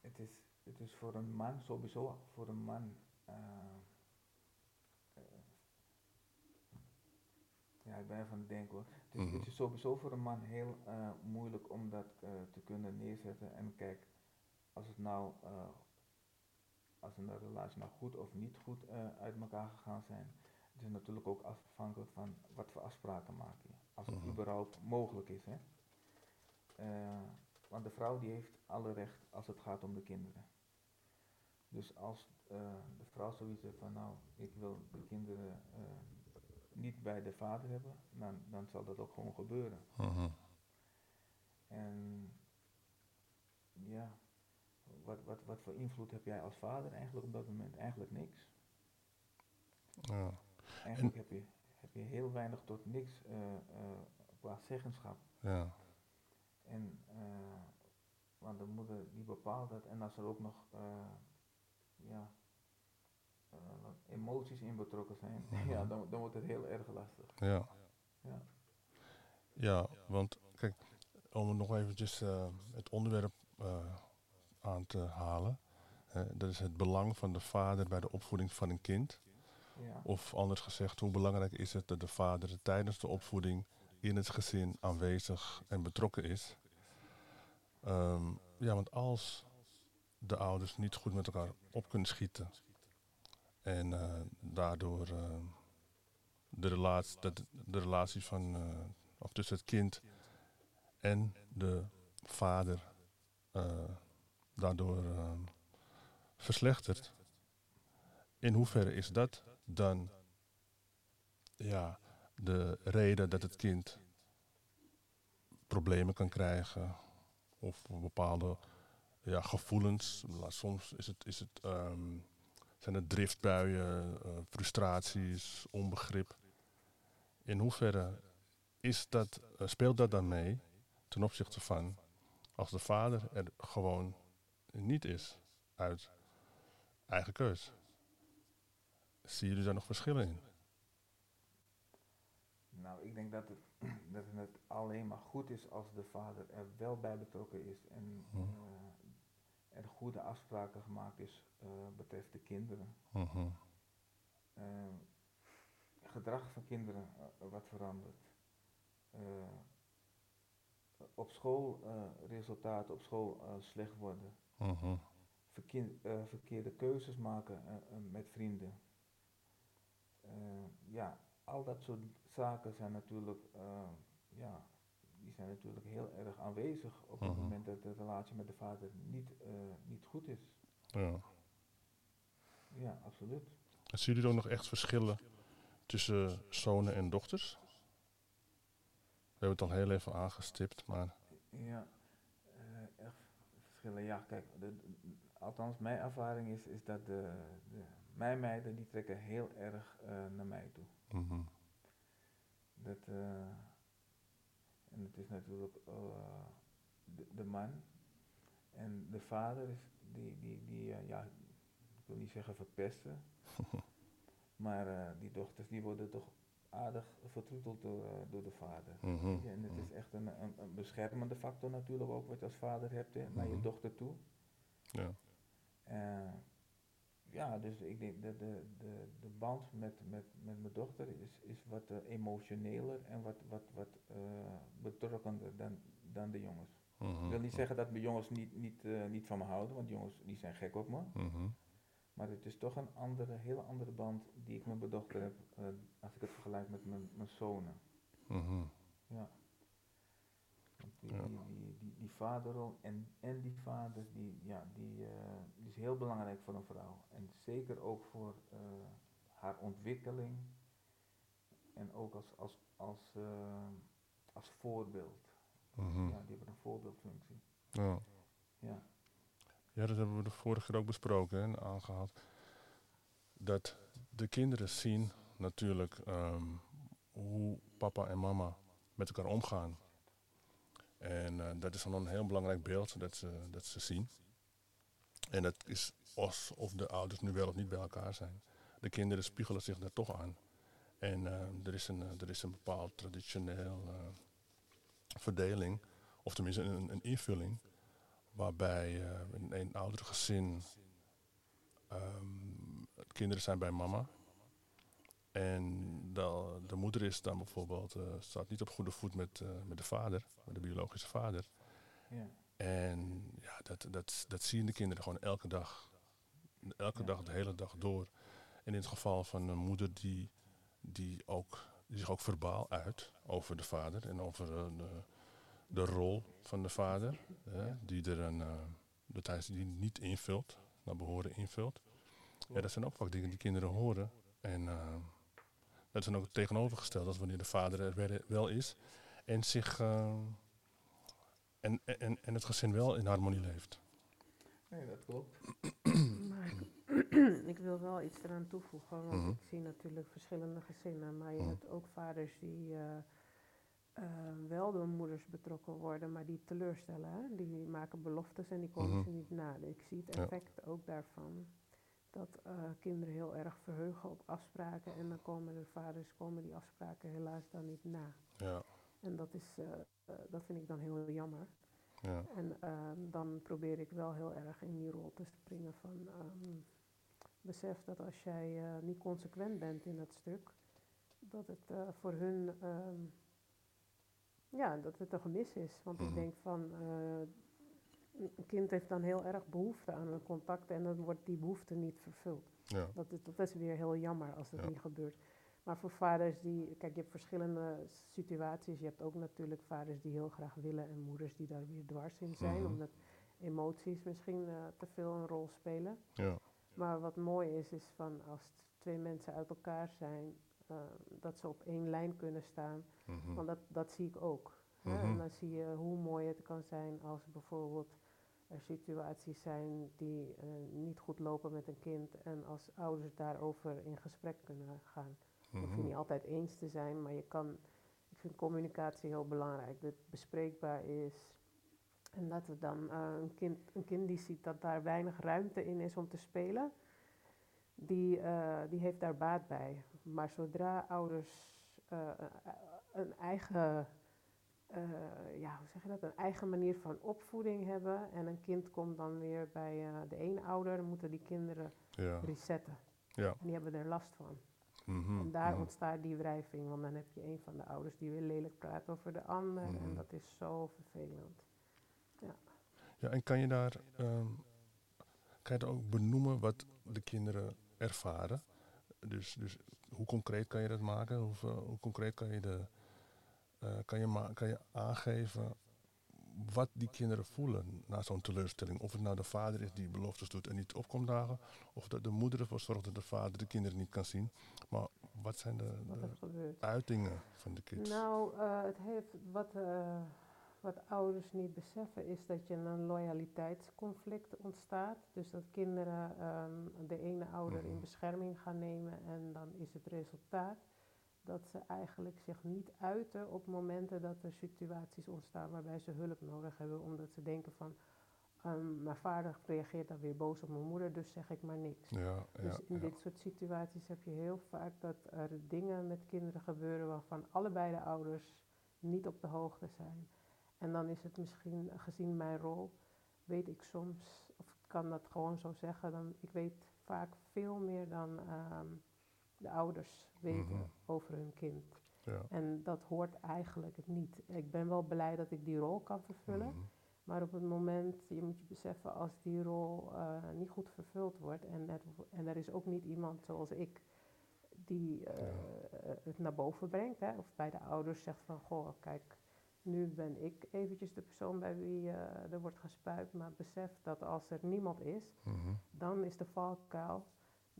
het is, het is voor een man sowieso, voor een man. eh, ja, ik ben aan het denken hoor. Het is, Mhm. het is sowieso voor een man heel eh, moeilijk om dat eh, te kunnen neerzetten. En kijk, als het nou, eh, als een relatie nou goed of niet goed uit elkaar gegaan zijn. Het is natuurlijk ook afhankelijk van wat voor afspraken maak je. Als het Mhm. überhaupt mogelijk is. Hè? Want de vrouw die heeft alle recht als het gaat om de kinderen. Dus als de vrouw zoiets heeft van nou, ik wil de kinderen niet bij de vader hebben, dan, dan zal dat ook gewoon gebeuren. Mhm. En ja, wat, wat, wat voor invloed heb jij als vader eigenlijk op dat moment? Eigenlijk niks. Ja. Eigenlijk heb, je, heb je heel weinig tot niks eh, eh, qua zeggenschap. Ja. En, eh, want de moeder die bepaalt dat. En als er ook nog ja, wat emoties in betrokken zijn, ja, dan, dan wordt het heel erg lastig. Ja. Ja. Ja, want kijk, om nog eventjes eh, het onderwerp eh, aan te halen. dat is het belang van de vader bij de opvoeding van een kind. Ja. Of anders gezegd, hoe belangrijk is het dat de vader tijdens de opvoeding in het gezin aanwezig en betrokken is. Ehm, ja, want als de ouders niet goed met elkaar op kunnen schieten en eh, daardoor eh, de, relatie, dat de relatie van, eh, of tussen het kind en de vader daardoor verslechtert. In hoeverre is dat dan ja, de reden dat het kind problemen kan krijgen of bepaalde ja, gevoelens. Soms is het, is het, ehm, zijn het driftbuien, eh, frustraties, onbegrip. In hoeverre is dat, eh, speelt dat dan mee ten opzichte van als de vader er gewoon niet is uit eigen keus? Zien jullie daar nog verschillen in? Nou, ik denk dat het, dat het alleen maar goed is als de vader er wel bij betrokken is en Mhm. Er goede afspraken gemaakt is eh, betreft de kinderen. Mhm. Eh, gedrag van kinderen eh, wat verandert. Op school resultaten op school slecht worden. Mhm. Verkeer- verkeerde keuzes maken met vrienden. Ja, al dat soort zaken zijn natuurlijk, ja, die zijn natuurlijk heel erg aanwezig op het Mhm. moment dat de relatie met de vader niet, eh, niet goed is. Ja. Ja, absoluut. En Zien jullie ook nog echt verschillen tussen zonen en dochters? We hebben het al heel even aangestipt, maar... Ja, eh, echt verschillen. Ja, kijk, de, de- althans mijn ervaring is, is dat de, de, mijn meiden die trekken heel erg eh, naar mij toe. mhm. Dat, en het is natuurlijk eh, de, de man. En de vader is die, die, die eh, ja, ik wil niet zeggen verpesten. maar eh, die dochters die worden toch aardig vertroeteld door, door de vader. Mhm. En het is echt een, een, een beschermende factor natuurlijk ook wat je als vader hebt hè, naar je Mhm. dochter toe. Ja. Ja, dus ik denk dat de, de, de band met, met, met mijn dochter is, is wat eh, emotioneler en wat, wat, wat eh, betrokkener dan, dan de jongens. Mhm. Ik wil niet zeggen dat mijn jongens niet, niet, eh, niet van me houden, want jongens die zijn gek op me. Mhm. Maar het is toch een andere, hele andere band die ik met mijn dochter heb als ik het vergelijk met mijn, mijn zonen. Mhm. Ja. Die, Ja. die, die, die, die vaderrol en, en die vader, die, ja, die, eh, die is heel belangrijk voor een vrouw. En zeker ook voor eh, haar ontwikkeling. En ook als, als, als, eh, als voorbeeld. Mhm. Ja, die hebben een voorbeeldfunctie. Ja. Ja. ja, dat hebben we de vorige keer ook besproken en aangehaald. Dat de kinderen zien natuurlijk ehm, hoe papa en mama met elkaar omgaan. En eh, dat is dan een heel belangrijk beeld dat ze, dat ze zien. En dat is alsof de ouders nu wel of niet bij elkaar zijn. De kinderen spiegelen zich daar toch aan. En eh, er, is een, eh, er is een bepaald traditioneel verdeling, of tenminste een, een invulling, waarbij in een oudere gezin ehm, kinderen zijn bij mama. En de, de moeder is dan bijvoorbeeld, eh, staat niet op goede voet met, eh, met de vader, met de biologische vader. Ja. En ja, dat, dat, dat zien de kinderen gewoon elke dag. Elke Ja. dag, de hele dag door. En in het geval van een moeder die, die, ook, die zich ook verbaal uit over de vader en over eh, de, de rol van de vader, Ja. die er een, dat hij die niet invult, naar behoren invult. Ja, dat zijn ook vaak dingen die kinderen horen. En dat is dan ook het tegenovergesteld, dat wanneer de vader er wel- is en zich eh, en, en, en het gezin wel in harmonie leeft. Nee, dat klopt. Maar ik wil wel iets eraan toevoegen, want Mhm. ik zie natuurlijk verschillende gezinnen, maar je Mhm. hebt ook vaders die eh, eh, wel door moeders betrokken worden, maar die teleurstellen. Hè? Die maken beloftes en die komen Mhm. ze niet na. Ik zie het Ja. effect ook daarvan. Dat eh, kinderen heel erg verheugen op afspraken en dan komen de vaders komen die afspraken helaas dan niet na. Ja, En dat, is, eh, eh, dat vind ik dan heel jammer. ja, En ehm, dan probeer ik wel heel erg in die rol te springen van ehm, besef dat als jij niet consequent bent in dat stuk, dat het voor hun ehm, ja, dat het een gemis is. Want Mhm. ik denk van een kind heeft dan heel erg behoefte aan een contact en dan wordt die behoefte niet vervuld. ja, Dat is, dat is weer heel jammer als dat Ja. niet gebeurt. Maar voor vaders die, kijk, je hebt verschillende situaties. Je hebt ook natuurlijk vaders die heel graag willen en moeders die daar weer dwars in zijn, Mhm. omdat emoties misschien eh, te veel een rol spelen. ja, Maar wat mooi is, is van als twee mensen uit elkaar zijn, eh, dat ze op één lijn kunnen staan. mhm, Want dat, dat zie ik ook. Mhm. En dan zie je hoe mooi het kan zijn als bijvoorbeeld er situaties zijn die eh, niet goed lopen met een kind en als ouders daarover in gesprek kunnen gaan. Je hoeft je mhm. niet altijd eens te zijn, maar je kan, ik vind communicatie heel belangrijk, dat het bespreekbaar is. En dat er dan eh, een, kind, een kind die ziet dat daar weinig ruimte in is om te spelen, die, eh, die heeft daar baat bij. Maar zodra ouders een eigen, eh, ja, hoe zeg je dat, een eigen manier van opvoeding hebben en een kind komt dan weer bij eh, de ene ouder, dan moeten die kinderen Ja. resetten. Ja. En die hebben er last van. Mhm, En daar mhm. ontstaat die wrijving, want dan heb je een van de ouders die weer lelijk praat over de ander Mhm. en dat is zo vervelend. Ja, en kan je daar ehm, kan je daar ook benoemen wat de kinderen ervaren? Dus, dus hoe concreet kan je dat maken? Hoe, hoe concreet kan je, de, eh, kan, je kan je aangeven wat die kinderen voelen na zo'n teleurstelling? Of het nou de vader is die beloftes doet en niet opkomt dagen, of dat de moeder ervoor zorgt dat de vader de kinderen niet kan zien. Maar wat zijn de, Wat de gebeurt. uitingen van de kids? Nou, eh, het heeft, wat, eh, wat ouders niet beseffen is dat je een loyaliteitsconflict ontstaat. Dus dat kinderen ehm, de ene ouder in Mhm. bescherming gaan nemen en dan is het resultaat dat ze eigenlijk zich niet uiten op momenten dat er situaties ontstaan waarbij ze hulp nodig hebben. Omdat ze denken van, ehm, mijn vader reageert dan weer boos op mijn moeder, dus zeg ik maar niks. Ja, ja, Dus in ja. dit soort situaties heb je heel vaak dat er dingen met kinderen gebeuren waarvan allebei de ouders niet op de hoogte zijn. En dan is het misschien, gezien mijn rol, weet ik soms, of ik kan dat gewoon zo zeggen, dan, ik weet vaak veel meer dan ehm, de ouders weten Mhm. over hun kind. ja. En dat hoort eigenlijk niet. Ik ben wel blij dat ik die rol kan vervullen. Mhm. Maar op het moment, je moet je beseffen, als die rol eh, niet goed vervuld wordt en er, en er is ook niet iemand zoals ik die eh, het naar boven brengt, hè, of bij de ouders zegt van, goh, kijk, nu ben ik eventjes de persoon bij wie eh, er wordt gespuit, maar besef dat als er niemand is, Mhm. dan is de valkuil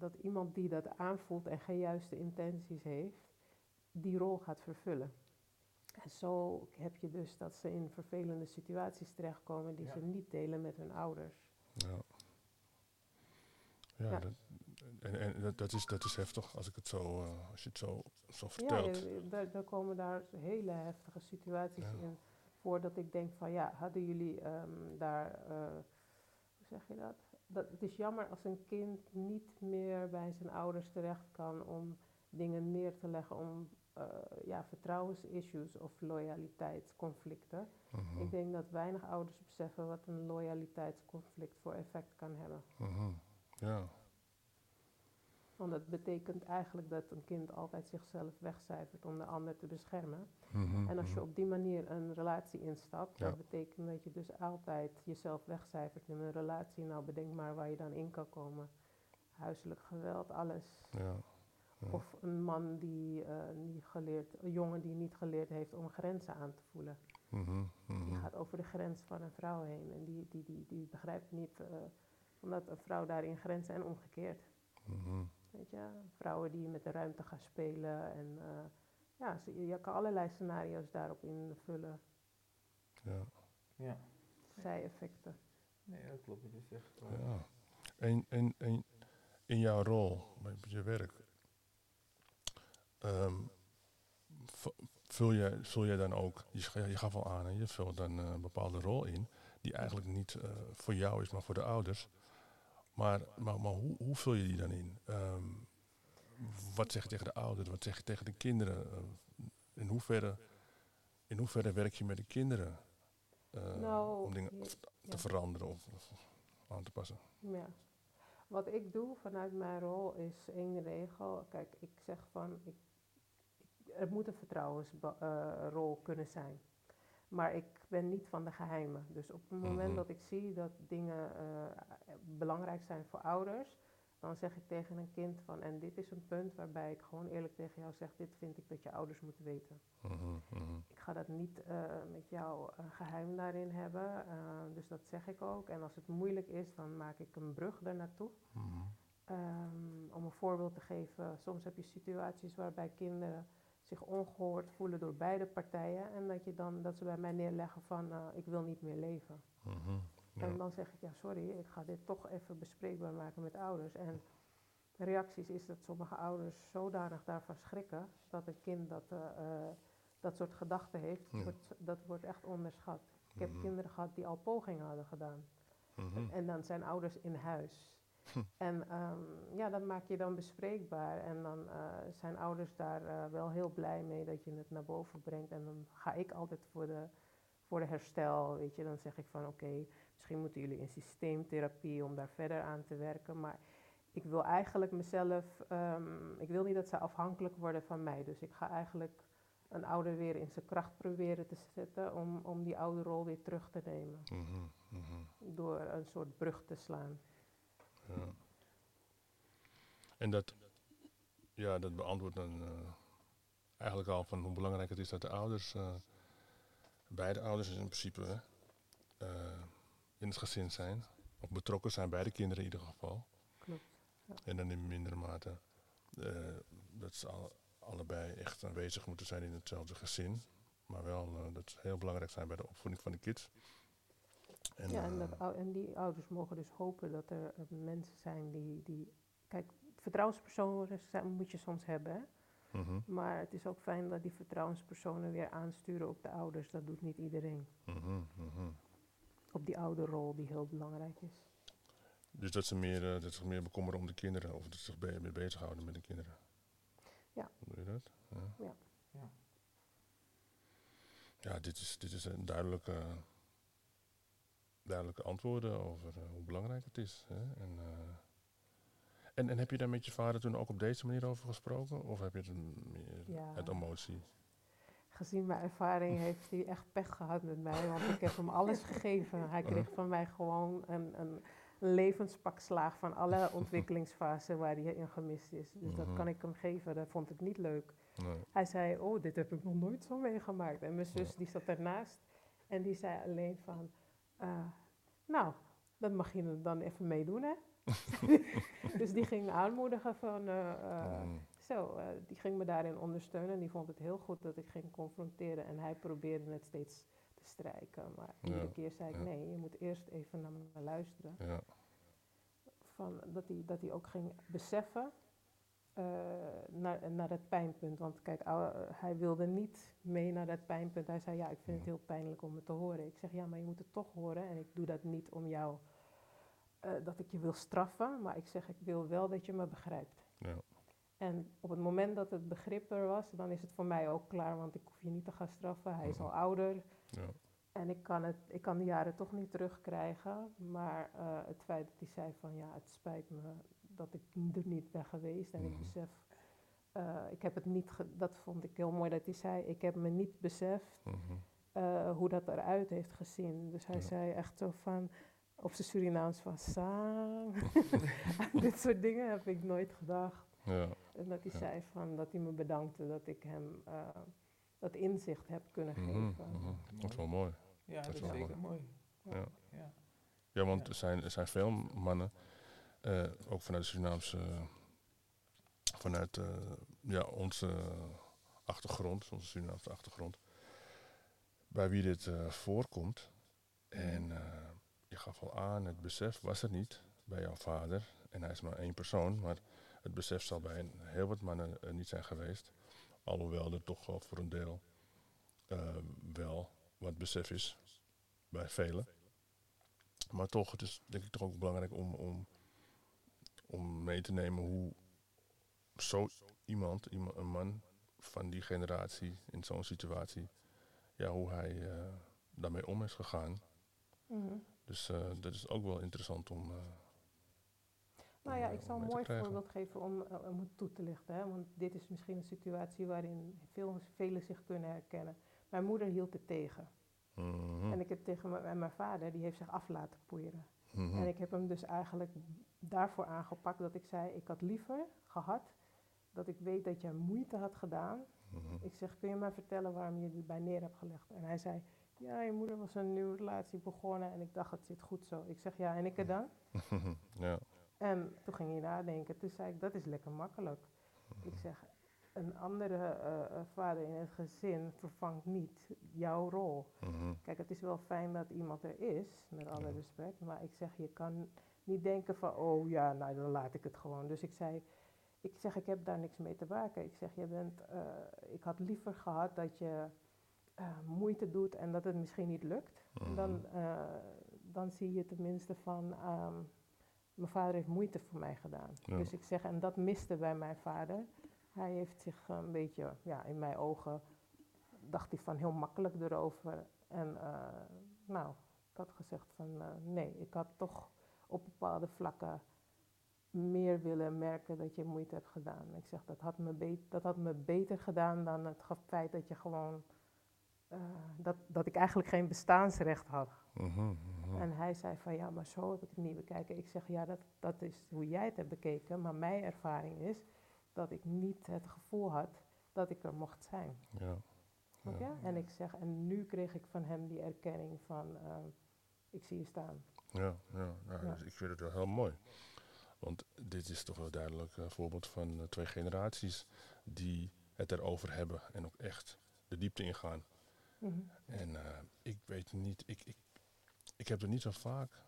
dat iemand die dat aanvoelt en geen juiste intenties heeft, die rol gaat vervullen. En zo heb je dus dat ze in vervelende situaties terechtkomen die Ja. ze niet delen met hun ouders. Ja. Ja, Ja. Dat, en, en dat, dat, is, dat is heftig als, ik het zo, eh, als je het zo, zo Ja, vertelt. daar, daar komen daar hele heftige situaties Ja. in voor dat ik denk van ja, hadden jullie ehm, daar, eh, hoe zeg je dat? Dat? Het is jammer als een kind niet meer bij zijn ouders terecht kan om dingen neer te leggen om eh, ja, vertrouwensissues of loyaliteitsconflicten. Mhm, Ik denk dat weinig ouders beseffen wat een loyaliteitsconflict voor effect kan hebben. mhm. Ja, Want dat betekent eigenlijk dat een kind altijd zichzelf wegcijfert om de ander te beschermen. mhm, En als je mhm. op die manier een relatie instapt, Ja. dat betekent dat je dus altijd jezelf wegcijfert in een relatie. Nou, bedenk maar waar je dan in kan komen. Huiselijk geweld, alles. ja, ja. Of een man die eh, niet geleerd, een jongen die niet geleerd heeft om grenzen aan te voelen. Mhm, Die gaat over de grens van een vrouw heen en die, die, die, die begrijpt niet, eh, omdat een vrouw daarin grenzen en omgekeerd. Mhm. Weet je, vrouwen die met de ruimte gaan spelen en eh, ja, ze- je kan allerlei scenario's daarop invullen. ja, Ja, Zij-effecten. nee, dat klopt. Het is echt... eh, ja. En, en, en in jouw rol, bij je werk, ehm, v- vul, jij, vul jij dan ook, je, je gaf al aan, hè, je vult dan eh, een bepaalde rol in, die eigenlijk niet eh, voor jou is, maar voor de ouders. Maar, maar, maar hoe, hoe vul je die dan in? Ehm, wat zeg je tegen de ouders, wat zeg je tegen de kinderen? Eh, in, hoeverre, in hoeverre werk je met de kinderen eh, Nou, om dingen te ja. veranderen of, of aan te passen? Ja. Wat ik doe vanuit mijn rol is één regel. Kijk, ik zeg van, ik, er moet een vertrouwensrol kunnen zijn. Maar ik ben niet van de geheimen. Dus op het moment Mhm. dat ik zie dat dingen eh, belangrijk zijn voor ouders, dan zeg ik tegen een kind van, en dit is een punt waarbij ik gewoon eerlijk tegen jou zeg, dit vind ik dat je ouders moeten weten. Mhm, mhm. Ik ga dat niet eh, met jou een geheim daarin hebben, eh, dus dat zeg ik ook. En als het moeilijk is, dan maak ik een brug ernaartoe. Mhm. Ehm, om een voorbeeld te geven, soms heb je situaties waarbij kinderen zich ongehoord voelen door beide partijen. En dat, je dan, dat ze bij mij neerleggen van, eh, ik wil niet meer leven. Mhm. Ja. En dan zeg ik, ja sorry, ik ga dit toch even bespreekbaar maken met ouders. En de reacties is dat sommige ouders zodanig daarvan schrikken, dat een kind dat, eh, eh, dat soort gedachten heeft, Ja. wordt, dat wordt echt onderschat. Ik heb Mhm. kinderen gehad die al pogingen hadden gedaan. Mhm. En dan zijn ouders in huis. Hm. En ehm, ja, dat maak je dan bespreekbaar. En dan eh, zijn ouders daar eh, wel heel blij mee dat je het naar boven brengt. En dan ga ik altijd voor de, voor de herstel, weet je. Dan zeg ik van oké, misschien moeten jullie in systeemtherapie om daar verder aan te werken. Maar ik wil eigenlijk mezelf, ehm, ik wil niet dat ze afhankelijk worden van mij. Dus ik ga eigenlijk een ouder weer in zijn kracht proberen te zetten om, om die oude rol weer terug te nemen. Mhm, mhm. Door een soort brug te slaan. Ja. En dat, ja, dat beantwoordt dan eh, eigenlijk al van hoe belangrijk het is dat de ouders, eh, beide ouders in principe, eh, in het gezin zijn. Of betrokken zijn bij de kinderen in ieder geval. Klopt, ja. En dan in mindere mate dat ze al, allebei echt aanwezig moeten zijn in hetzelfde gezin. Maar wel dat ze heel belangrijk zijn bij de opvoeding van de kids. En, ja, en, eh, dat, ou- en die ouders mogen dus hopen dat er eh, mensen zijn die, die... Kijk, vertrouwenspersonen zijn, moet je soms hebben, hè? mhm, Maar het is ook fijn dat die vertrouwenspersonen weer aansturen op de ouders. Dat doet niet iedereen. mhm, mhm. Op die ouderrol die heel belangrijk is. Dus dat ze meer, eh, dat ze zich meer bekommeren om de kinderen, of dat ze zich be- meer bezighouden met de kinderen. Ja. Doe je dat? Ja. Ja. Ja. Ja, dit is, dit is een duidelijke, duidelijke antwoorden over eh, hoe belangrijk het is. Hè? En, eh, en, en heb je daar met je vader toen ook op deze manier over gesproken? Of heb je het meer Ja. uit emotie? Gezien mijn ervaring heeft hij echt pech gehad met mij. Want ik heb hem alles gegeven. Hij kreeg van mij gewoon een, een levenspak slaag van alle ontwikkelingsfasen waar hij in gemist is. Dus dat Mhm. kan ik hem geven. Hij vond het niet leuk. Nee. Hij zei, oh, dit heb ik nog nooit zo meegemaakt. En mijn zus die zat ernaast en die zei alleen van, eh, nou, dat mag je dan even meedoen, hè? dus die ging aanmoedigen van, eh, eh, Mhm. zo, die ging me daarin ondersteunen. Die vond het heel goed dat ik ging confronteren en hij probeerde het steeds te strijken. Maar iedere Ja, keer zei ik, ja. nee, je moet eerst even naar me luisteren. Ja. Van, dat, hij, dat hij ook ging beseffen eh, naar, naar het pijnpunt. Want kijk, hij wilde niet mee naar dat pijnpunt. Hij zei, ja, ik vind het heel pijnlijk om het te horen. Ik zeg, ja, maar je moet het toch horen. En ik doe dat niet om jou, eh, dat ik je wil straffen. Maar ik zeg, ik wil wel dat je me begrijpt. Ja. En op het moment dat het begrip er was, dan is het voor mij ook klaar. Want ik hoef je niet te gaan straffen. Hij is Mhm. al ouder. Ja. En ik kan, het, ik kan de jaren toch niet terugkrijgen. Maar eh, het feit dat hij zei van ja, het spijt me dat ik er niet ben geweest. En ik Mhm. besef, eh, ik heb het niet, ge- dat vond ik heel mooi dat hij zei, ik heb me niet beseft Mhm. eh, hoe dat eruit heeft gezien. Dus hij Ja. zei echt zo van, op zijn Surinaams van sang. Dit soort dingen heb ik nooit gedacht. Ja. En dat hij Ja. zei van, dat hij me bedankte dat ik hem eh, dat inzicht heb kunnen Mhm, geven. Dat is wel mooi. Ja, Dat dat is wel zeker mooi. Ja. Ja. Ja, want er zijn, er zijn veel mannen, eh, ook vanuit de Surinaamse, vanuit eh, ja, onze achtergrond, onze Surinaamse achtergrond, bij wie dit eh, voorkomt. En je gaf al aan, het besef was er niet bij jouw vader. En hij is maar één persoon, maar het besef zal bij een- heel wat mannen niet zijn geweest. Alhoewel er toch wel voor een deel wel wat besef is bij velen. Maar toch, het is denk ik toch ook belangrijk om, om, om mee te nemen hoe zo iemand, iemand, een man van die generatie in zo'n situatie, ja, hoe hij eh, daarmee om is gegaan. Mhm. Dus eh, dat is ook wel interessant om. eh, Nou ja, om, ik zal een mooi voorbeeld geven om, om het toe te lichten. Hè? Want dit is misschien een situatie waarin veel, velen zich kunnen herkennen. Mijn moeder hield het tegen. Mhm, En ik heb tegen mijn, mijn vader, die heeft zich af laten poeieren. Mhm, En ik heb hem dus eigenlijk daarvoor aangepakt dat ik zei, ik had liever gehad dat ik weet dat jij moeite had gedaan. mhm. Ik zeg, kun je mij vertellen waarom je erbij neer hebt gelegd? En hij zei, ja, je moeder was een nieuwe relatie begonnen en ik dacht, het zit goed zo. Ik zeg, ja, en ik er dan? ja, En toen ging hij nadenken. Toen zei ik, dat is lekker makkelijk. Ik zeg, een andere eh, eh, vader in het gezin vervangt niet jouw rol. mhm, Kijk, het is wel fijn dat iemand er is, met alle Ja. respect. Maar ik zeg, je kan niet denken van, oh ja, nou dan laat ik het gewoon. Dus ik zei, ik zeg, ik heb daar niks mee te maken. Ik zeg, je bent, eh, ik had liever gehad dat je moeite doet en dat het misschien niet lukt. mhm. Dan, dan zie je tenminste van, ehm, mijn vader heeft moeite voor mij gedaan. Ja. Dus ik zeg, en dat miste bij mijn vader. Hij heeft zich eh, een beetje, ja, in mijn ogen, dacht hij van heel makkelijk erover. En eh, nou, ik had gezegd van eh, nee, ik had toch op bepaalde vlakken meer willen merken dat je moeite hebt gedaan. Ik zeg, dat had me, be- dat had me beter gedaan dan het feit dat je gewoon, dat, dat ik eigenlijk geen bestaansrecht had. Mhm, mhm. En hij zei van ja, maar zo heb ik het niet bekeken. Ik zeg ja, dat, dat is hoe jij het hebt bekeken. Maar mijn ervaring is dat ik niet het gevoel had dat ik er mocht zijn. Ja. Ja. En ik zeg, en nu kreeg ik van hem die erkenning van ehm, ik zie je staan. Ja, ja, ja, Ja. dus ik vind het wel heel mooi. Want dit is toch wel duidelijk een voorbeeld van eh, twee generaties die het erover hebben en ook echt de diepte ingaan. Mhm. En eh, ik weet niet, ik, ik, ik heb er niet zo vaak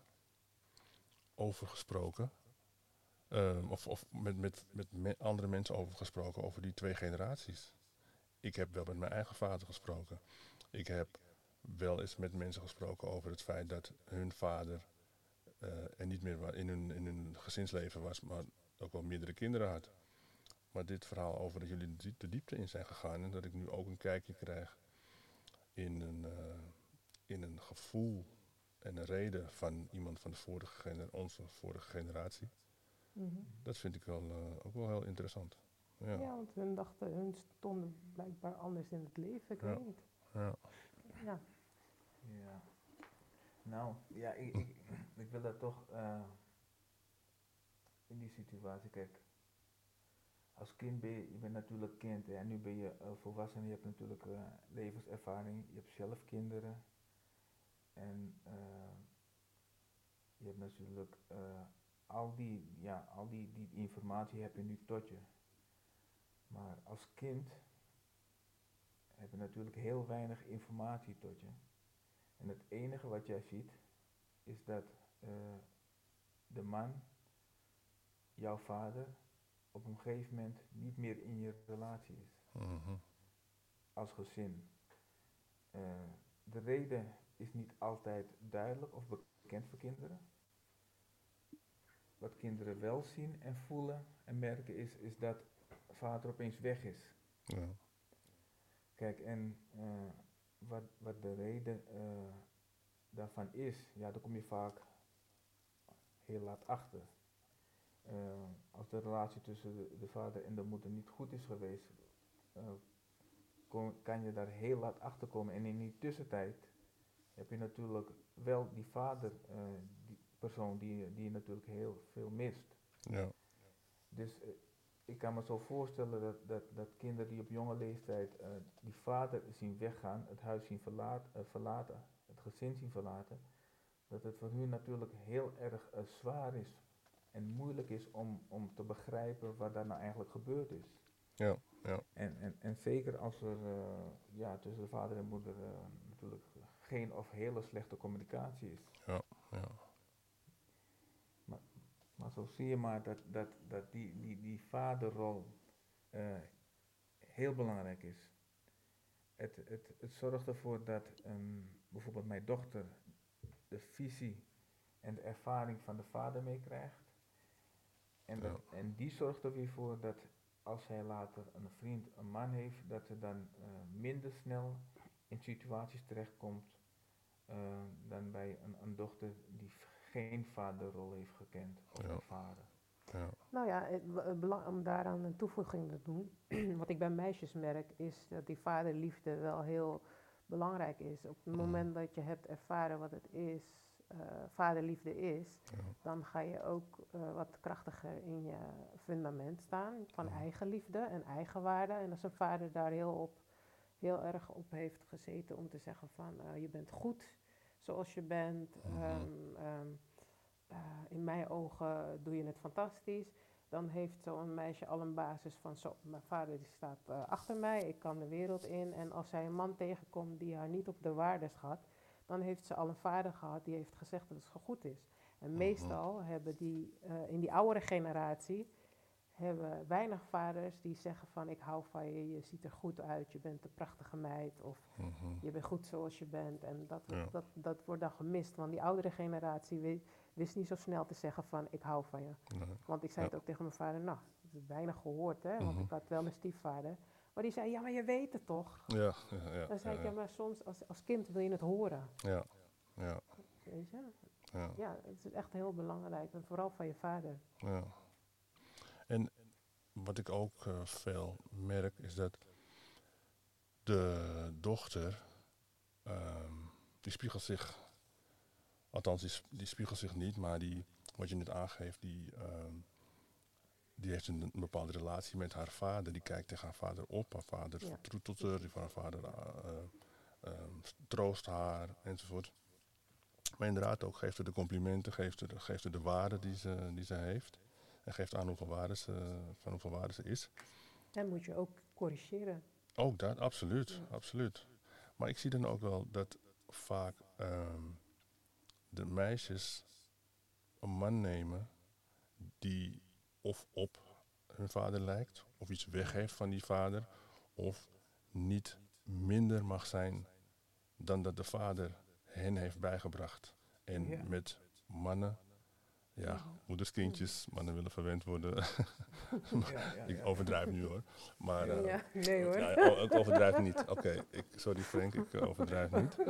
over gesproken. Ehm, of of met, met, met me- andere mensen over gesproken, over die twee generaties. Ik heb wel met mijn eigen vader gesproken. Ik heb wel eens met mensen gesproken over het feit dat hun vader eh, er niet meer in hun, in hun gezinsleven was, maar ook wel meerdere kinderen had. Maar dit verhaal over dat jullie de diep- de diepte in zijn gegaan en dat ik nu ook een kijkje krijg in een, eh, in een gevoel en een reden van iemand van de vorige onze vorige generatie. Mhm. Dat vind ik wel, eh, ook wel heel interessant. Ja. Ja. Ja. want hun dachten, hun stonden blijkbaar anders in het leven. Ik Ja. weet niet. Ja. Ja. Nou, ja, ik, ik, ik wil dat toch eh, in die situatie, kijk. Als kind ben je, je bent natuurlijk kind en nu ben je eh, volwassen, je hebt natuurlijk eh, levenservaring, je hebt zelf kinderen. En eh, je hebt natuurlijk eh, al, die, ja, al die, die informatie heb je nu tot je. Maar als kind heb je natuurlijk heel weinig informatie tot je. En het enige wat jij ziet is dat eh, de man, jouw vader, op een gegeven moment niet meer in je relatie is Mhm. als gezin. Eh, de reden is niet altijd duidelijk of bekend voor kinderen. Wat kinderen wel zien en voelen en merken is, is dat vader opeens weg is. Ja. Kijk, en eh, wat, wat de reden eh, daarvan is, ja, daar kom je vaak heel laat achter. Eh, als de relatie tussen de, de vader en de moeder niet goed is geweest, kom- kan je daar heel laat achter komen. En in die tussentijd heb je natuurlijk wel die vader, persoon die, die je natuurlijk heel veel mist. Ja. Dus eh, ik kan me zo voorstellen dat, dat, dat kinderen die op jonge leeftijd eh, die vader zien weggaan, het huis zien verlaat, eh, verlaten, het gezin zien verlaten, dat het voor hun natuurlijk heel erg zwaar is en moeilijk is om, om te begrijpen wat daar nou eigenlijk gebeurd is. Ja, ja. En, en, en zeker als er ja, tussen de vader en moeder natuurlijk geen of hele slechte communicatie is. ja. Maar zo zie je maar dat, dat, dat die, die, die vaderrol eh, heel belangrijk is. Het, het, het zorgt ervoor dat ehm, bijvoorbeeld mijn dochter de visie en de ervaring van de vader meekrijgt. En, dat, en die zorgt er weer voor dat als hij later een vriend, een man heeft, dat ze dan eh, minder snel in situaties terechtkomt eh, dan bij een, een dochter die geen vaderrol heeft gekend of Ja. ervaren. ja. Nou ja, het, be- het belang- om daaraan een toevoeging te doen, wat ik bij meisjes merk, is dat die vaderliefde wel heel belangrijk is. Op het moment dat je hebt ervaren wat het is, eh, vaderliefde is, Ja. dan ga je ook eh, wat krachtiger in je fundament staan van Mhm. eigenliefde en eigenwaarde. En als een vader daar heel, op, heel erg op heeft gezeten om te zeggen van eh, je bent goed zoals je bent. Mhm. ehm, ehm, eh, in mijn ogen doe je het fantastisch. Dan heeft zo'n meisje al een basis van zo, mijn vader die staat eh, achter mij, ik kan de wereld in. En als zij een man tegenkomt die haar niet op de waarde schat, dan heeft ze al een vader gehad die heeft gezegd dat het goed is. En Mhm. meestal hebben die eh, in die oudere generatie hebben weinig vaders die zeggen van ik hou van je, je ziet er goed uit, je bent een prachtige meid of Mhm. je bent goed zoals je bent. En dat, Ja. dat, dat wordt dan gemist, want die oudere generatie wist niet zo snel te zeggen van ik hou van je. Nee. Want ik zei Ja. het ook tegen mijn vader, nou, heb weinig gehoord hè, want Mhm. ik had wel mijn stiefvader. Maar die zei, ja maar je weet het toch? Ja, ja, ja. Dan zei ik, ja, ja maar soms als, als kind wil je het horen. ja, ja, Weet je? ja. Ja, het is echt heel belangrijk. En vooral van je vader. Ja. Wat ik ook eh, veel merk is dat de dochter, ehm, die spiegelt zich, althans die, sp- die spiegelt zich niet, maar die, wat je net aangeeft, die, ehm, die heeft een, een bepaalde relatie met haar vader. Die kijkt tegen haar vader op, haar vader Ja. vertroetelt haar, die van haar vader eh, eh, ehm, troost haar enzovoort. Maar inderdaad ook geeft haar de complimenten, geeft haar, de- geeft haar de waarde die ze, die ze heeft. En geeft aan hoeveel waarde ze, van hoeveel waarde ze is. En moet je ook corrigeren. Ook dat, absoluut, Ja. absoluut. Maar ik zie dan ook wel dat vaak ehm, de meisjes een man nemen die of op hun vader lijkt, of iets weg heeft van die vader, of niet minder mag zijn dan dat de vader hen heeft bijgebracht. En Ja. met mannen, ja, Mhm. moederskindjes, mannen willen verwend worden. Ja, ja, ik overdrijf nu hoor. Maar, eh, ja, nee hoor. oh, ik overdrijf niet. Oké, ik sorry Frank, ik eh, overdrijf niet.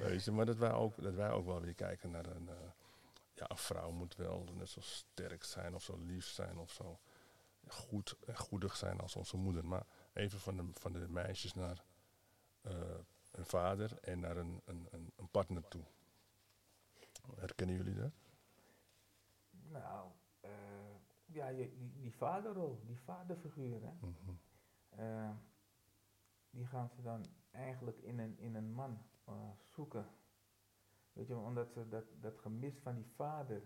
Weet je, maar dat wij, ook, dat wij ook wel weer kijken naar een... eh, ja, een vrouw moet wel net zo sterk zijn of zo lief zijn of zo goed en goedig zijn als onze moeder. Maar even van de, van de meisjes naar eh, een vader en naar een, een, een partner toe. Herkennen jullie dat? Nou, eh, ja, die, die vaderrol, die vaderfiguur, hè, Mhm. eh, die gaan ze dan eigenlijk in een, in een man eh, zoeken. Weet je, omdat ze dat, dat gemis van die vader,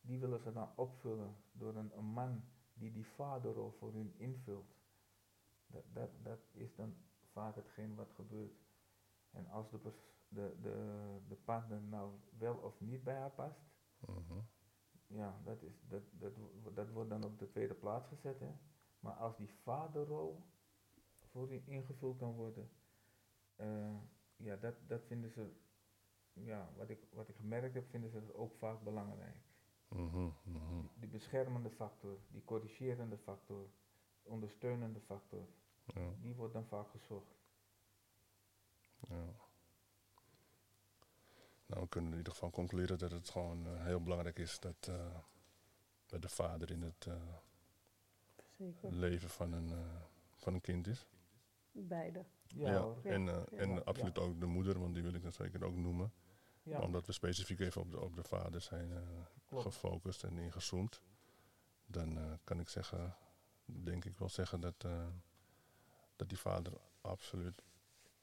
die willen ze dan opvullen door een, een man die die vaderrol voor hun invult. Dat, dat, dat is dan vaak hetgeen wat gebeurt. En als de, pers- de, de, de partner nou wel of niet bij haar past, Mhm. ja, dat, is, dat, dat, dat wordt dan op de tweede plaats gezet. Hè. Maar als die vaderrol voor in- ingevuld kan worden, eh, ja, dat, dat vinden ze, ja, wat ik, wat ik gemerkt heb, vinden ze dat ook vaak belangrijk. Mhm, mhm. Die beschermende factor, die corrigerende factor, ondersteunende factor, Ja, die wordt dan vaak gezocht. ja. Nou, we kunnen in ieder geval concluderen dat het gewoon eh, heel belangrijk is dat, eh, dat de vader in het eh, Zeker. leven van een, eh, van een kind is. Beide. Ja, En, eh, ja. en Ja, absoluut ook de moeder, want die wil ik dan zeker ook noemen. Ja, Omdat we specifiek even op de, op de vader zijn eh, gefocust en ingezoomd. Dan eh, kan ik zeggen, denk ik wel zeggen dat, eh, dat die vader absoluut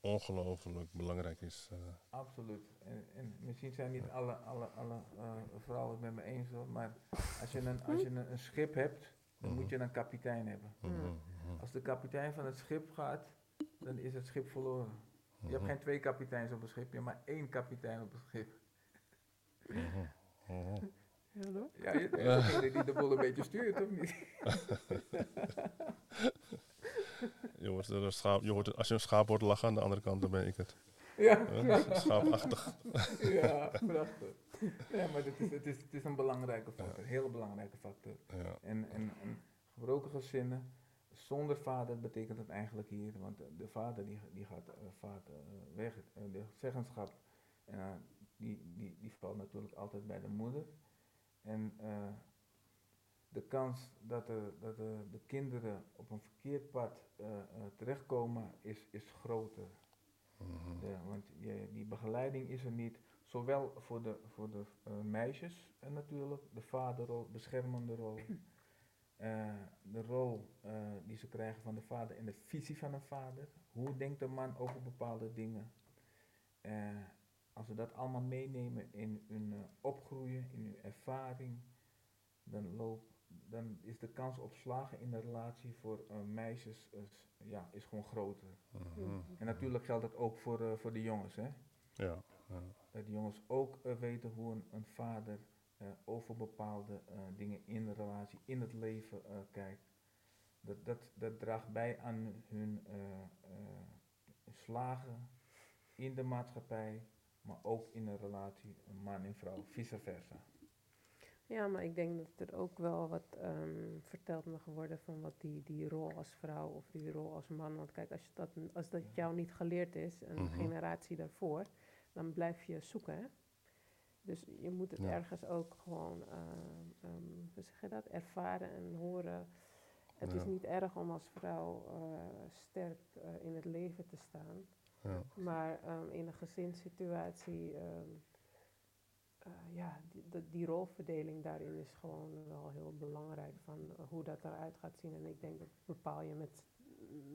ongelooflijk belangrijk is. eh. Absoluut. En, en misschien zijn niet alle, alle, alle eh, vrouwen het met me eens hoor, maar als je een, als je een, een schip hebt, dan moet je een kapitein hebben. Mhm, mhm, Als de kapitein van het schip gaat, dan is het schip verloren. Je hebt mhm, geen twee kapiteins op een schip, je hebt maar één kapitein op een schip. mhm, mhm. Ja, toch? Ja, je bent degene die de boel een beetje stuurt, of niet? Je hoort, er een schaap, je hoort, als je een schaap hoort lachen aan de andere kant, dan ben ik het. Ja, Eh, Schaapachtig. ja prachtig. Ja, maar het is, het, is, het is een belangrijke factor, een heel belangrijke factor. Ja. En, en, en gebroken gezinnen, zonder vader betekent het eigenlijk hier, want de, de vader die, die gaat eh, vaak eh, weg, eh, de zeggenschap, die, die, die valt natuurlijk altijd bij de moeder. En de kans dat, de, dat de, de kinderen op een verkeerd pad eh, eh, terechtkomen is, is groter. Mhm. Ja, want je, die begeleiding is er niet. Zowel voor de, voor de eh, meisjes natuurlijk, de vaderrol, beschermende rol. eh, de rol eh, die ze krijgen van de vader en de visie van een vader. Hoe denkt een man over bepaalde dingen? Eh, als we dat allemaal meenemen in hun opgroeien, in hun ervaring, dan, loop, dan is de kans op slagen in de relatie voor eh, meisjes ja, is gewoon groter. Mhm. En natuurlijk geldt dat ook voor, eh, voor de jongens. Hè? Ja. ja. Dat de jongens ook eh, weten hoe een, een vader eh, over bepaalde eh, dingen in de relatie, in het leven eh, kijkt. Dat, dat, dat draagt bij aan hun eh, eh, slagen in de maatschappij, maar ook in een relatie, man en vrouw, vice versa. Ja, maar ik denk dat er ook wel wat ehm, verteld mag worden van wat die, die rol als vrouw of die rol als man. Want kijk, als, je dat, als dat jou niet geleerd is, een Mhm. generatie daarvoor, dan blijf je zoeken. Hè? Dus je moet het Ja. ergens ook gewoon, ehm, ehm, hoe zeg je dat, ervaren en horen. Het is niet erg om als vrouw eh, sterk eh, in het leven te staan. Ja. Maar in een gezinssituatie, eh, ja, die, die, die rolverdeling daarin is gewoon wel heel belangrijk van eh, hoe dat eruit gaat zien. En ik denk dat bepaal je met,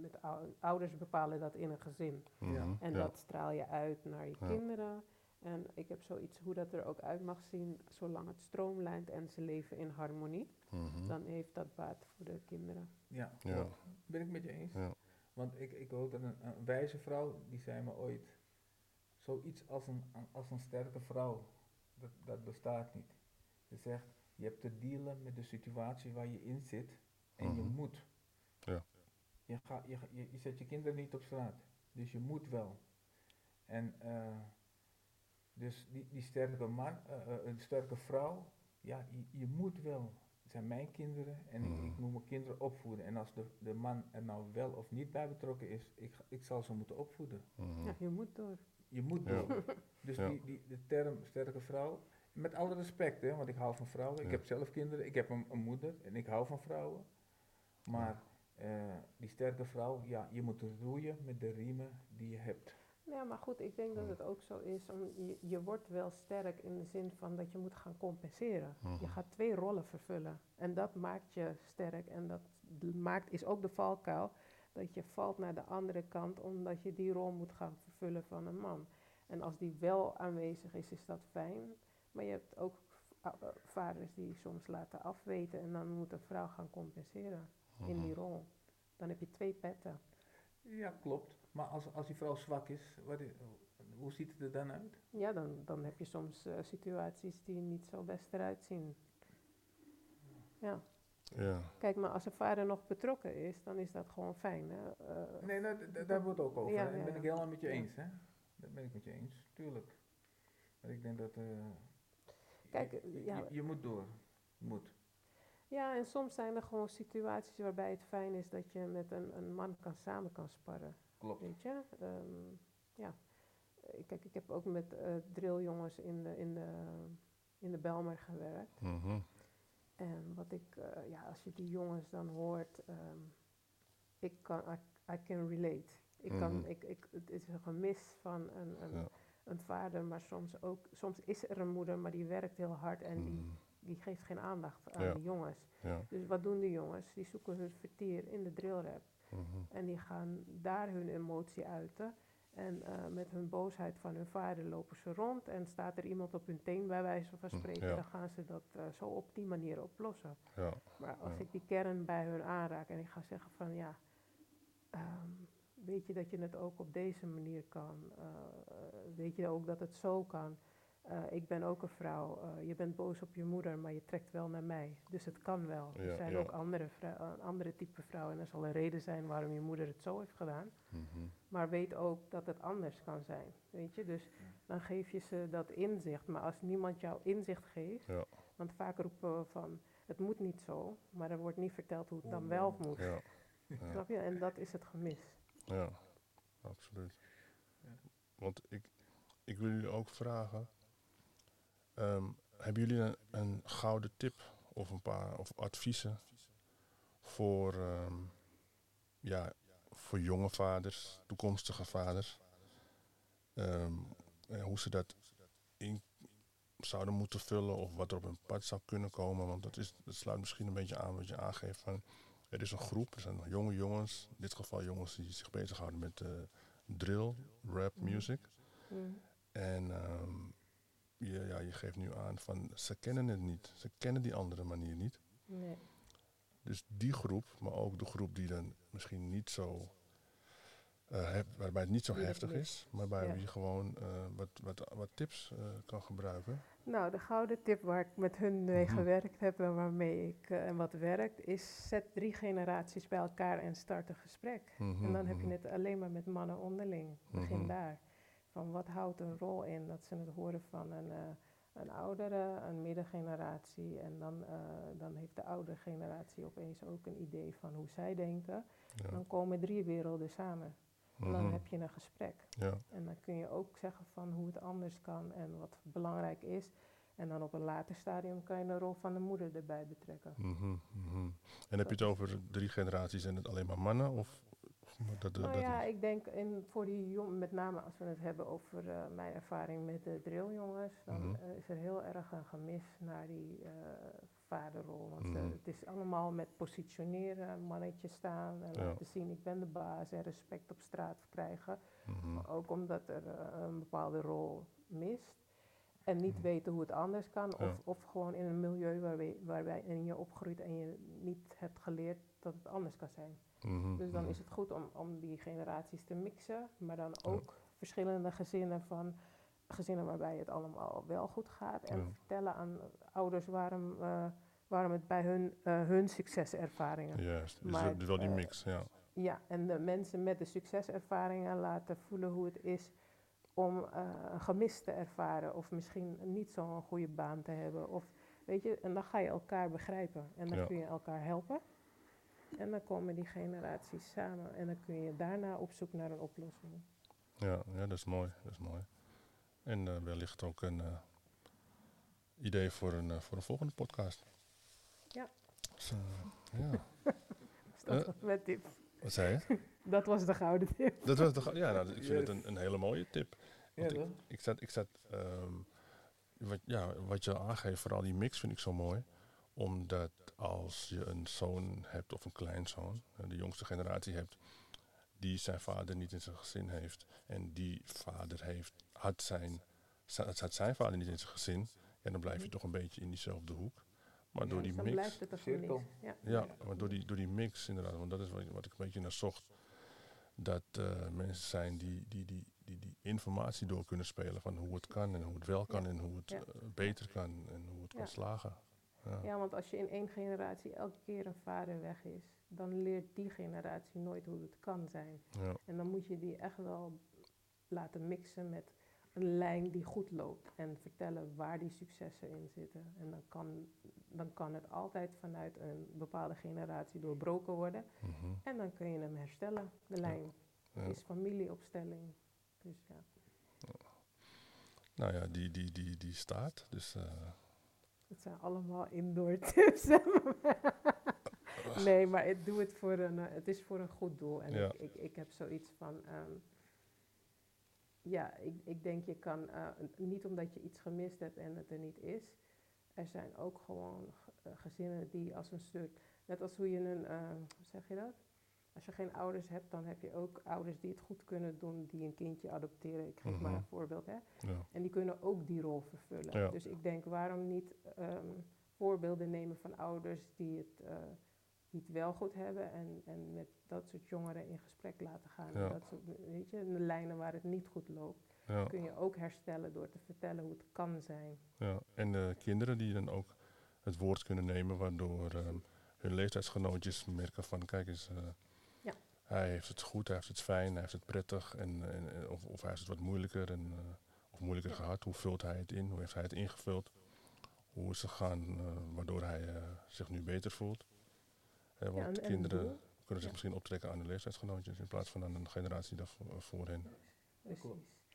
met ou- ouders bepalen dat in een gezin. Mhm. En Ja. dat straal je uit naar je Ja. kinderen. En ik heb zoiets hoe dat er ook uit mag zien, zolang het stroomlijnt en ze leven in harmonie, Mhm. dan heeft dat baat voor de kinderen. Ja, Ja. ben ik met je eens. Ja. Want ik, ik hoorde een, een wijze vrouw, die zei me ooit, zoiets als een, als een sterke vrouw, dat, dat bestaat niet. Ze zegt, je hebt te dealen met de situatie waar je in zit en je Mhm. moet. Ja. Je, ga, je, je, je zet je kinderen niet op straat, dus je moet wel. En eh, dus die, die sterke man, eh, eh, een sterke vrouw, ja, je, je moet wel. Het zijn mijn kinderen en ik, ik Mhm. moet mijn kinderen opvoeden. En als de, de man er nou wel of niet bij betrokken is, ik, ga- ik zal ze moeten opvoeden. Mhm. Ja, je moet door. Je moet Ja. door. Dus Ja. die, die, de term sterke vrouw, met alle respect, hè, want ik hou van vrouwen. Ik Ja. heb zelf kinderen, ik heb een, een moeder en ik hou van vrouwen. Maar eh, die sterke vrouw, ja, je moet roeien met de riemen die je hebt. Ja, maar goed, ik denk dat het ook zo is. Om, je, je wordt wel sterk in de zin van dat je moet gaan compenseren. Je Mhm. gaat twee rollen vervullen. En dat maakt je sterk. En dat maakt, is ook de valkuil dat je valt naar de andere kant omdat je die rol moet gaan vervullen van een man. En als die wel aanwezig is, is dat fijn. Maar je hebt ook eh, vaders die soms laten afweten en dan moet een vrouw gaan compenseren in die Mhm. rol. Dan heb je twee petten. Ja, klopt. Maar als, als die vrouw zwak is, wat hoe ziet het er dan uit? Ja, dan, dan heb je soms eh, situaties die niet zo best eruit zien. Ja, Ja. kijk, maar als een vader nog betrokken is, dan is dat gewoon fijn. Hè? Eh, Nee, nou, daar het ook over. Ja, ja, ben ik helemaal met je eens, hè? Dat ben ik met je eens, tuurlijk. Maar ik denk dat... eh, Kijk, je, je- ja. je, je moet door. Je moet. ja, en soms zijn er gewoon situaties waarbij het fijn is dat je met een, een man kan, samen kan sparren. Klopt. Weet je? Ehm, ja. Eh, Kijk, ik heb ook met eh drilljongens in de, in, de, in de Belmer gewerkt. Mhm. En wat ik, eh, ja, als je die jongens dan hoort, ehm, ik kan, I, I can relate. Ik kan, Mhm. ik, ik, het is een gemis van een, een, Ja. een vader, maar soms ook, soms is er een moeder, maar die werkt heel hard en die, Mhm. die geeft geen aandacht aan Ja. de jongens. Ja. Dus wat doen die jongens? Die zoeken hun vertier in de drillrap Mhm. en die gaan daar hun emotie uiten. En eh, met hun boosheid van hun vader lopen ze rond en staat er iemand op hun teen bij wijze van Hm, spreken, ja. dan gaan ze dat eh, zo op die manier oplossen. Ja. Maar als Ja. ik die kern bij hun aanraak en ik ga zeggen van ja, ehm, weet je dat je het ook op deze manier kan? Eh, weet je ook dat het zo kan? Eh, ik ben ook een vrouw. eh, je bent boos op je moeder, maar je trekt wel naar mij. Dus het kan wel. Ja, er zijn ja. ook andere, vrou- eh, andere type vrouwen. En er zal een reden zijn waarom je moeder het zo heeft gedaan. Mhm. Maar weet ook dat het anders kan zijn. Weet je? Dus dan geef je ze dat inzicht. Maar als niemand jou inzicht geeft. Ja. Want vaak roepen we van het moet niet zo. Maar er wordt niet verteld hoe het dan Hoe wel moet. Ja. Ja. Snap je? En dat is het gemis. Ja, absoluut. Ja. Want ik, ik wil jullie ook vragen, ehm, hebben jullie een, een gouden tip of een paar of adviezen voor, ehm, ja, voor jonge vaders, toekomstige vaders, Ehm, en hoe ze dat in zouden moeten vullen of wat er op hun pad zou kunnen komen? Want dat, is, dat sluit misschien een beetje aan wat je aangeeft van er is een groep, er zijn jonge jongens, in dit geval jongens die zich bezighouden met eh, drill, rap music. Mm. En je, ja, je geeft nu aan van ze kennen het niet, ze kennen die andere manier niet. Nee. Dus die groep, maar ook de groep die dan misschien niet zo, hef- waarbij het niet zo heftig is, maar bij Ja. wie gewoon eh, wat, wat, wat tips eh, kan gebruiken. Nou, de gouden tip waar ik met hun mee Mhm. gewerkt heb en waarmee ik en wat werkt, is zet drie generaties bij elkaar en start een gesprek. En dan heb je Mhm, het alleen maar met mannen onderling. Begin Mhm. daar. Van wat houdt een rol in? Dat ze het horen van een, eh, een oudere, een middengeneratie. En dan, eh, dan heeft de oudere generatie opeens ook een idee van hoe zij denken. Ja. Dan komen drie werelden samen. En dan Mhm. heb je een gesprek. Ja. En dan kun je ook zeggen van hoe het anders kan en wat belangrijk is. En dan op een later stadium kan je de rol van de moeder erbij betrekken. Mhm, mhm. En heb je het over drie generaties en het alleen maar mannen? Of dat, dat, Nou ja, ik denk in, voor die jong, met name als we het hebben over eh, mijn ervaring met de drilljongens, dan Mhm. eh, is er heel erg een gemis naar die eh, vaderrol. Want Mhm. het is allemaal met positioneren, mannetje staan en Ja. laten zien ik ben de baas en respect op straat krijgen. Mhm. Maar ook omdat er een bepaalde rol mist. En niet weten hoe het anders kan. Of, Ja. of gewoon in een milieu waarbij, waarbij in je opgroeit en je niet hebt geleerd dat het anders kan zijn. Mhm, Dus dan mhm. is het goed om, om die generaties te mixen. Maar dan ook verschillende gezinnen van gezinnen waarbij het allemaal wel goed gaat. En Ja. vertellen aan ouders waarom, eh, waarom het bij hun, eh, hun succeservaringen. Juist, dus Maar, wel- die eh, mix, ja. Ja, en de mensen met de succeservaringen laten voelen hoe het is om een gemis te ervaren. Of misschien niet zo'n goede baan te hebben. Of, weet je, en dan ga je elkaar begrijpen. En dan Ja. kun je elkaar helpen. En dan komen die generaties samen. En dan kun je daarna op zoek naar een oplossing. Ja, ja, dat is mooi, dat is mooi. En eh, wellicht ook een eh, idee voor een, eh, voor een volgende podcast. Ja. Dus, ja. Dat was mijn tip. Wat zei je? Dat was de gouden tip. Dat was toch, ja, nou, ik vind het een, een hele mooie tip. Ja, Want toch? Ik zat, ik zat ehm, wat, ja, wat je aangeeft, vooral die mix vind ik zo mooi. Omdat als je een zoon hebt of een kleinzoon, eh, de jongste generatie hebt, die zijn vader niet in zijn gezin heeft. En die vader heeft, had, zijn, had zijn vader niet in zijn gezin. En dan blijf je Mhm. toch een beetje in diezelfde hoek. Maar door Ja, die Dus dan mix. blijft het een Cirkel. mix. Ja. Ja, maar door die, door die mix inderdaad, want dat is wat, wat ik een beetje naar zocht. Dat eh, mensen zijn die, die, die, die, die informatie door kunnen spelen van hoe het kan en hoe het wel kan en hoe het Ja. eh, beter kan en hoe het Ja. kan slagen. Ja. Ja, want als je in één generatie elke keer een vader weg is, dan leert die generatie nooit hoe het kan zijn. Ja. En dan moet je die echt wel laten mixen met een lijn die goed loopt en vertellen waar die successen in zitten. En dan kan, dan kan het altijd vanuit een bepaalde generatie doorbroken worden. Mhm. En dan kun je hem herstellen, de lijn. Ja. is familieopstelling. Dus ja. Nou ja, die, die, die, die staat. Dus eh, Het zijn allemaal indoor tips. nee, maar ik doe het voor een, eh, het is voor een goed doel. En Ja. ik, ik, ik heb zoiets van, ehm, ja, ik, ik denk je kan, eh, niet omdat je iets gemist hebt en het er niet is. Er zijn ook gewoon eh, gezinnen die als een soort, net als hoe je een, eh, hoe zeg je dat? Als je geen ouders hebt, dan heb je ook ouders die het goed kunnen doen, die een kindje adopteren. Ik geef maar Mhm. een voorbeeld, hè. ja. En die kunnen ook die rol vervullen. Ja. Dus ik denk, waarom niet ehm, voorbeelden nemen van ouders die het, eh, die het wel goed hebben en, en met dat soort jongeren in gesprek laten gaan. Ja. Dat soort, weet je, de lijnen waar het niet goed loopt, kun je ook herstellen door te vertellen hoe het kan zijn. ja. En de kinderen die dan ook het woord kunnen nemen, waardoor ehm, hun leeftijdsgenootjes merken van kijk eens, eh. Hij heeft het goed, hij heeft het fijn, hij heeft het prettig. En, en, en- of, of hij heeft het wat moeilijker en, eh, of moeilijker gehad. Hoe vult hij het in? Hoe heeft hij het ingevuld? Hoe is het gegaan eh, waardoor hij eh, zich nu beter voelt? Want ja, en, en kinderen doel, kunnen zich ja. misschien optrekken aan de leeftijdsgenootjes in plaats van aan een generatie daarvoor voor hen. precies.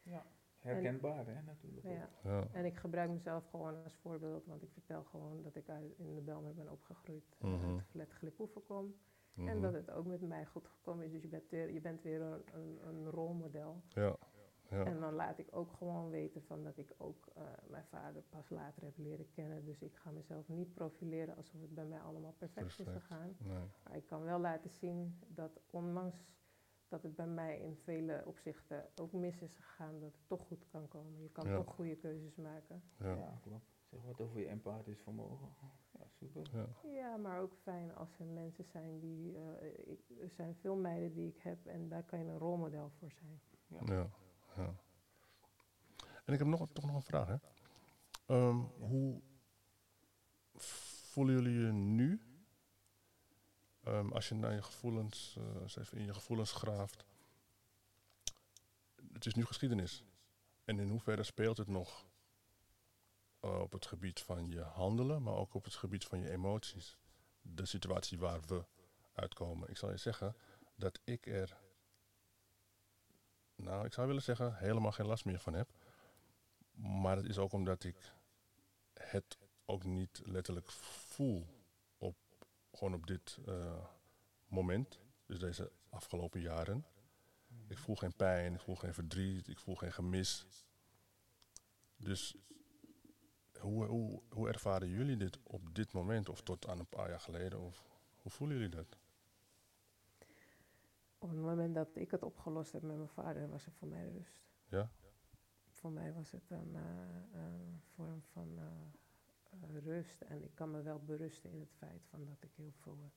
Ja. Herkenbaar, hè, natuurlijk. Ja. Ja. En ik gebruik mezelf gewoon als voorbeeld, want ik vertel gewoon dat ik uit, in de Belmer ben opgegroeid, eh, Mhm. uit Flat Glipoeven kom. En Mhm. dat het ook met mij goed gekomen is. Dus je bent weer, je bent weer een, een, een rolmodel. Ja. Ja. En dan laat ik ook gewoon weten van dat ik ook eh, mijn vader pas later heb leren kennen. Dus ik ga mezelf niet profileren alsof het bij mij allemaal perfect, is gegaan. Nee. Maar ik kan wel laten zien dat ondanks dat het bij mij in vele opzichten ook mis is gegaan, dat het toch goed kan komen. Je kan Ja. toch goede keuzes maken. Ja. Ja, klopt. Zeg wat over je empathisch vermogen. Ja, super. Ja. Ja, maar ook fijn als er mensen zijn die. eh, ik, er zijn veel meiden die ik heb en daar kan je een rolmodel voor zijn. Ja, ja. En ik heb nog, toch nog een vraag. Hè? Ehm, Ja. Hoe voelen jullie je nu? Ehm, als je naar je gevoelens, eh, eens even in je gevoelens graaft. Het is nu geschiedenis. En in hoeverre speelt het nog op het gebied van je handelen, maar ook op het gebied van je emoties? De situatie waar we uitkomen. Ik zal je zeggen dat ik er, nou, ik zou willen zeggen, helemaal geen last meer van heb. Maar het is ook omdat ik het ook niet letterlijk voel op, gewoon op dit eh, moment. Dus deze afgelopen jaren. Ik voel geen pijn, ik voel geen verdriet, ik voel geen gemis. Dus hoe, hoe, hoe ervaren jullie dit op dit moment of tot aan een paar jaar geleden? Of hoe voelen jullie dat? Op het moment dat ik het opgelost heb met mijn vader, was er voor mij rust. Ja? Voor mij was het een, uh, een vorm van uh, rust. En ik kan me wel berusten in het feit van dat ik heel veel,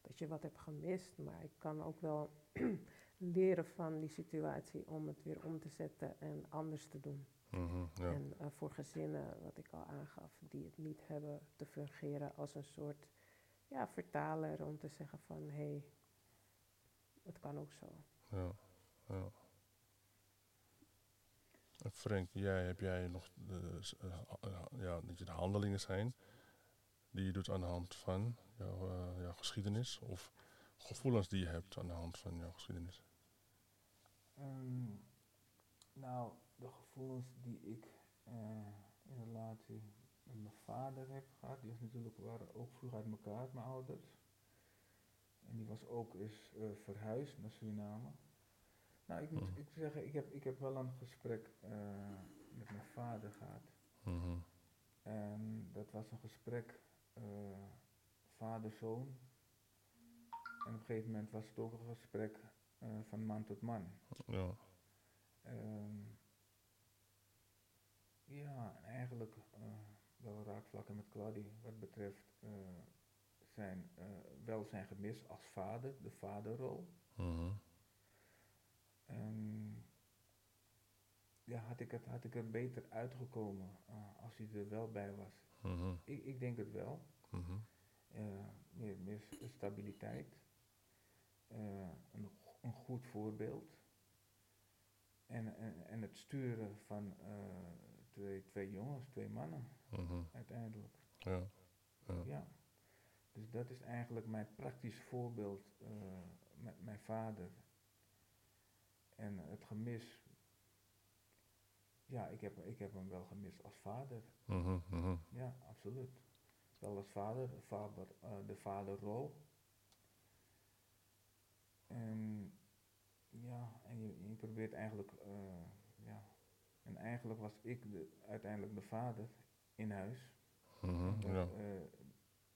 dat je wat hebt gemist. Maar ik kan ook wel leren van die situatie om het weer om te zetten en anders te doen. Mm -hmm, ja. En uh, voor gezinnen, wat ik al aangaf, die het niet hebben, te fungeren als een soort ja, vertaler om te zeggen van hé, hey, het kan ook zo. Ja, ja. En Frank, jij, heb jij nog de, uh, ja, dat je de handelingen zijn die je doet aan de hand van jouw, uh, jouw geschiedenis of gevoelens die je hebt aan de hand van jouw geschiedenis? Um, nou, de gevoelens die ik uh, in relatie met mijn vader heb gehad, die was natuurlijk waren ook vroeg uit elkaar, mijn ouders. En die was ook eens uh, verhuisd naar Suriname. Nou, ik moet Mhm. ik zeggen, ik heb, ik heb wel een gesprek uh, met mijn vader gehad. Mhm. En dat was een gesprek vader-zoon. En op een gegeven moment was het ook een gesprek van man tot man. Ja. Um, ja, en eigenlijk uh, wel raakvlakken met Claudie wat betreft uh, zijn, uh, wel zijn gemis als vader, de vaderrol. Mhm. En ja, had ik, het, had ik er beter uitgekomen als hij er wel bij was. Mhm. Ik, ik denk het wel. Mhm. Uh, meer, meer stabiliteit. Een, een goed voorbeeld. En, en, en het sturen van uh, twee, twee jongens, twee mannen, Mhm. uiteindelijk. Ja. Ja. Ja. Dus dat is eigenlijk mijn praktisch voorbeeld uh, met mijn vader. En het gemis, ja, ik heb, ik heb hem wel gemist als vader. Mhm. Mhm. Ja, absoluut. Wel als vader, vader uh, de vaderrol. En ja, en je, je probeert eigenlijk, uh, ja, en eigenlijk was ik de, uiteindelijk de vader in huis. Dat, Ja. uh,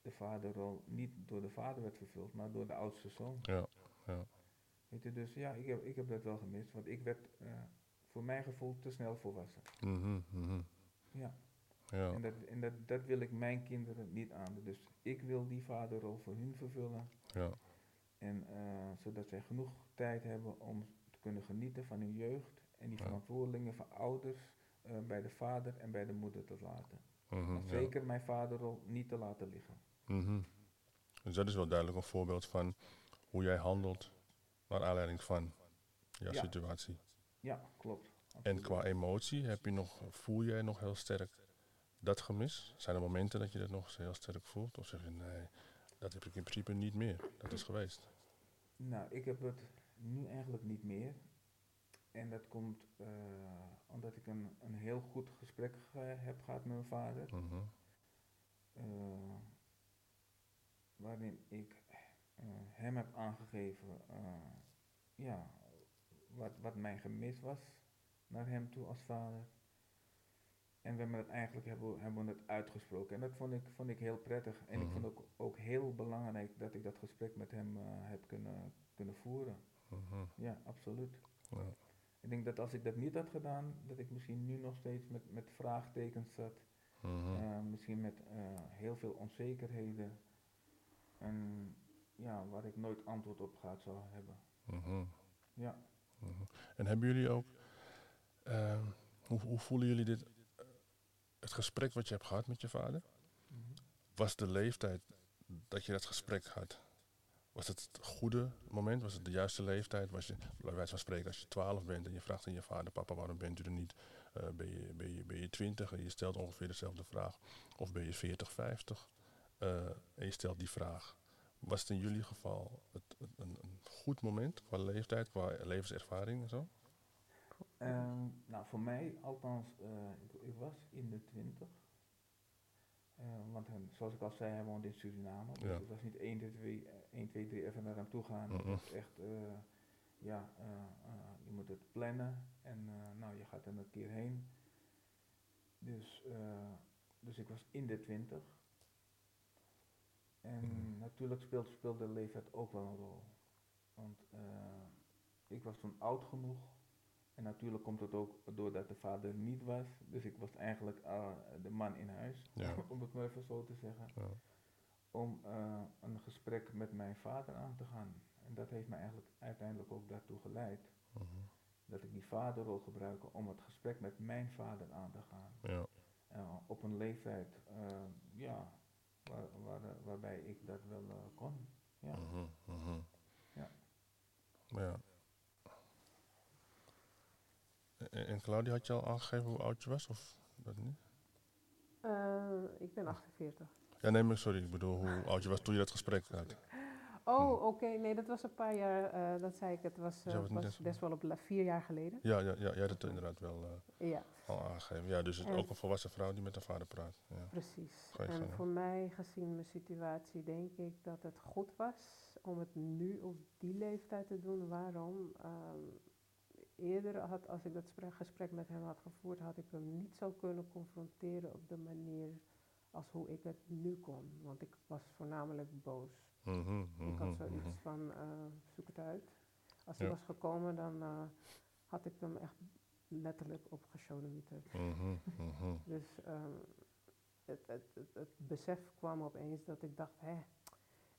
de vaderrol niet door de vader werd vervuld, maar door de oudste zoon. Ja. Ja. Weet je, dus ja, ik heb, ik heb dat wel gemist, want ik werd uh, voor mijn gevoel te snel volwassen. Mhm. Mhm. Ja. Ja. En, dat, en dat, dat wil ik mijn kinderen niet aan. Dus ik wil die vaderrol voor hun vervullen. Ja. En uh, zodat zij genoeg tijd hebben om te kunnen genieten van hun jeugd en die Ja. verantwoordingen van ouders uh, bij de vader en bij de moeder te laten. Mhm. Maar Ja. zeker mijn vaderrol niet te laten liggen. Mhm. Dus dat is wel duidelijk een voorbeeld van hoe jij handelt naar aanleiding van jouw Ja. situatie. Ja, klopt. En qua emotie heb je nog, voel jij nog heel sterk dat gemis? Zijn er momenten dat je dat nog heel sterk voelt? Of zeg je nee, dat heb ik in principe niet meer. Dat is geweest. Nou, ik heb het nu eigenlijk niet meer. En dat komt uh, omdat ik een, een heel goed gesprek ge heb gehad met mijn vader. Mhm. Uh, waarin ik uh, hem heb aangegeven ja, wat, wat mijn gemis was naar hem toe als vader. En we hebben het eigenlijk hebben, hebben we het uitgesproken. En dat vond ik, vond ik heel prettig. En Mhm. ik vond ook, ook heel belangrijk dat ik dat gesprek met hem heb kunnen, kunnen voeren. Mhm. Ja, absoluut. Ja. Ik denk dat als ik dat niet had gedaan, dat ik misschien nu nog steeds met, met vraagtekens zat. Mhm. Uh, misschien met uh, heel veel onzekerheden. En ja, waar ik nooit antwoord op gehad zou hebben. Mhm. Ja. Mhm. En hebben jullie ook, uh, hoe, hoe voelen jullie dit, het gesprek wat je hebt gehad met je vader? Was de leeftijd dat je dat gesprek had, was het het goede moment? Was het de juiste leeftijd? Was je, bij wijze van spreken, als je 12 bent en je vraagt aan je vader, papa, waarom bent u er niet? Eh, ben, je, ben, je, ben je 20 en je stelt ongeveer dezelfde vraag. Of ben je 40, 50 eh, en je stelt die vraag. Was het in jullie geval het, een, een, goed moment qua leeftijd, qua levenservaring en zo? Ehm, nou, voor mij, althans, eh, ik was in de 20. Uh, want hem, zoals ik al zei, hij woont in Suriname. Dus ja. het was niet 1, 2, 3, 1, 2, 3 even naar hem toe gaan. Het was echt, uh, ja, uh, je moet het plannen en nou, je gaat er een keer heen. Dus, dus ik was in de 20. En mm natuurlijk speelde, speelde leeftijd ook wel een rol. Want ik was toen oud genoeg en natuurlijk komt het ook doordat de vader niet was. Dus ik was eigenlijk eh, de man in huis, Ja. om het maar even zo te zeggen. Ja. Om eh, een gesprek met mijn vader aan te gaan. En dat heeft me eigenlijk uiteindelijk ook daartoe geleid. Mhm. Dat ik die vaderrol gebruik om het gesprek met mijn vader aan te gaan. ja. Eh, op een leeftijd ja, waar, waar, waarbij ik dat wel kon. Ja. Mhm, mhm. Ja. Ja. En, en Claudia, had je al aangegeven hoe oud je was? Of dat niet? Eh, ik ben 48. Ja, nee, maar sorry. Ik bedoel, hoe oud je was toen je dat gesprek had. Oh, oké. Nee, dat was een paar jaar, eh, dat zei ik, het was, eh, best wel op vier jaar geleden. Ja, ja, ja jij had het inderdaad wel eh, Ja, al aangegeven. Ja, dus het, ook een volwassen vrouw die met haar vader praat. Ja. precies. En voor mij, gezien mijn situatie, denk ik dat het goed was om het nu op die leeftijd te doen. Waarom? Ehm, eerder had, als ik dat spre- gesprek met hem had gevoerd, had ik hem niet zo kunnen confronteren op de manier als hoe ik het nu kon. Want ik was voornamelijk boos. Mhm, Ik had mhm, zoiets mhm. van, eh, zoek het uit. Als hij was gekomen, dan eh, had ik hem echt letterlijk opgesodemieterd. Mhm. Dus ehm, het, het, het, het besef kwam opeens dat ik dacht, hè,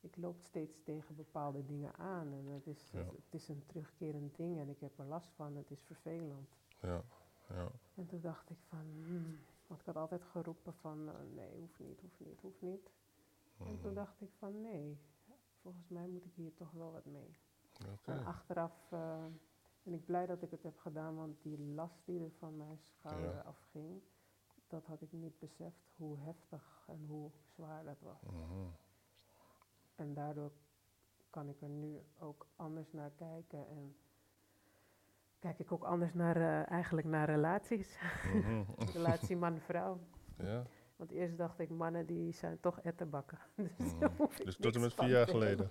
ik loop steeds tegen bepaalde dingen aan. En het is, Ja. het, het is een terugkerend ding en ik heb er last van, het is vervelend. Ja, ja. En toen dacht ik van, hmm, want ik had altijd geroepen van, eh, nee, hoeft niet, hoeft niet, hoeft niet. En toen mhm. dacht ik van, nee, volgens mij moet ik hier toch wel wat mee. Oké. En achteraf eh, ben ik blij dat ik het heb gedaan, want die last die er van mijn schouder Ja. afging, dat had ik niet beseft hoe heftig en hoe zwaar dat was. Mhm. En daardoor kan ik er nu ook anders naar kijken en kijk ik ook anders naar, eh, eigenlijk naar relaties. Mhm. Relatie man-vrouw. Ja, Want eerst dacht ik, mannen die zijn toch ettenbakken. Dus, Mhm. dus tot en met vier jaar geleden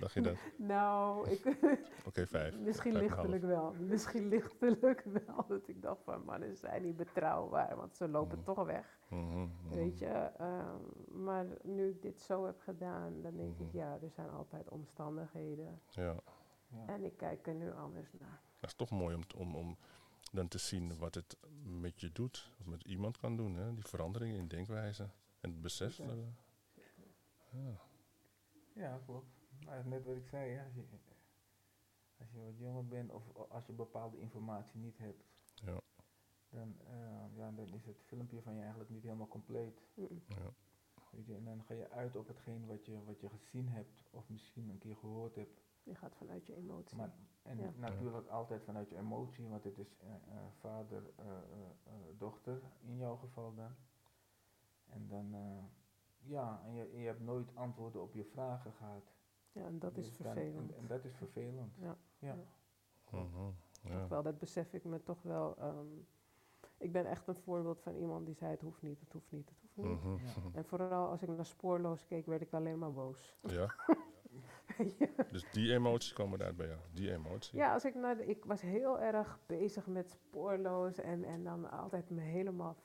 dacht je dat? Nou, ik, Oké, vijf. Misschien Vijf lichtelijk wel. Misschien lichtelijk wel. Dat ik dacht van mannen zijn niet betrouwbaar, want ze lopen Mm. toch weg. Mhm, mhm. Weet je, ehm, maar nu ik dit zo heb gedaan, dan denk ik Mhm. ja, er zijn altijd omstandigheden. Ja, Ja. En ik kijk er nu anders naar. dat is toch mooi om, om, om dan te zien wat het met je doet, of met iemand kan doen, hè? die veranderingen in denkwijze en het besef. Eh, ja. Ja, klopt. Maar net wat ik zei, ja, als, je, als je wat jonger bent of als je bepaalde informatie niet hebt, Ja. dan, eh, ja, dan is het filmpje van je eigenlijk niet helemaal compleet. Ja. Weet je, en dan ga je uit op hetgeen wat je, wat je gezien hebt of misschien een keer gehoord hebt. Je gaat vanuit je emotie. Maar, en Ja. natuurlijk altijd vanuit je emotie, want het is eh, eh, vader, eh, eh, eh, dochter in jouw geval dan. En dan, eh, ja, en je, je hebt nooit antwoorden op je vragen gehad. Ja, en dat is dan- vervelend. en, en dat is vervelend. Ja. Ja. Mhm, ja. Toch wel, dat besef ik me toch wel. ehm, ik ben echt een voorbeeld van iemand die zei het hoeft niet, het hoeft niet, het hoeft niet. Mhm, Ja. En vooral als ik naar spoorloos keek, werd ik alleen maar boos. Ja, ja. dus die emoties komen eruit bij jou. Die emotie. Ja, als ik naar de- ik was heel erg bezig met spoorloos en, en dan altijd me helemaal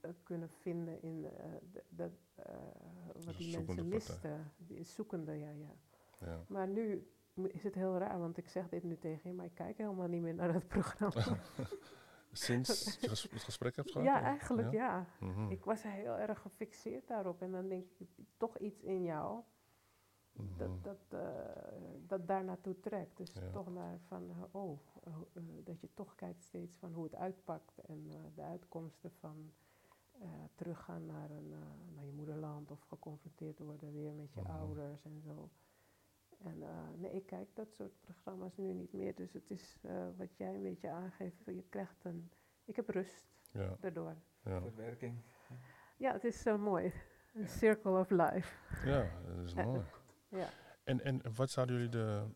eh, kunnen vinden in eh, de, de, eh, wat Dus die mensen misten. Die zoekende, ja, ja. Ja. Maar nu is het heel raar, want ik zeg dit nu tegen je, maar ik kijk helemaal niet meer naar het programma. Sinds je het gesprek hebt gehad? ja, eigenlijk ja. Mhm, Ik was heel erg gefixeerd daarop en dan denk ik, toch iets in jou mhm. dat, dat, eh, dat daar naartoe trekt. Dus Ja. toch naar van, eh, oh, eh, dat je toch kijkt steeds van hoe het uitpakt en eh, de uitkomsten van teruggaan naar, een, naar je moederland of geconfronteerd worden weer met je Mhm. ouders en zo. En eh, nee, ik kijk dat soort programma's nu niet meer. Dus het is eh, wat jij een beetje aangeeft. Je krijgt een. Ik heb rust Ja, daardoor. ja. Verwerking. Ja, het is zo mooi. Een Ja. circle of life. ja dat is mooi. Ja. En, en wat zouden jullie de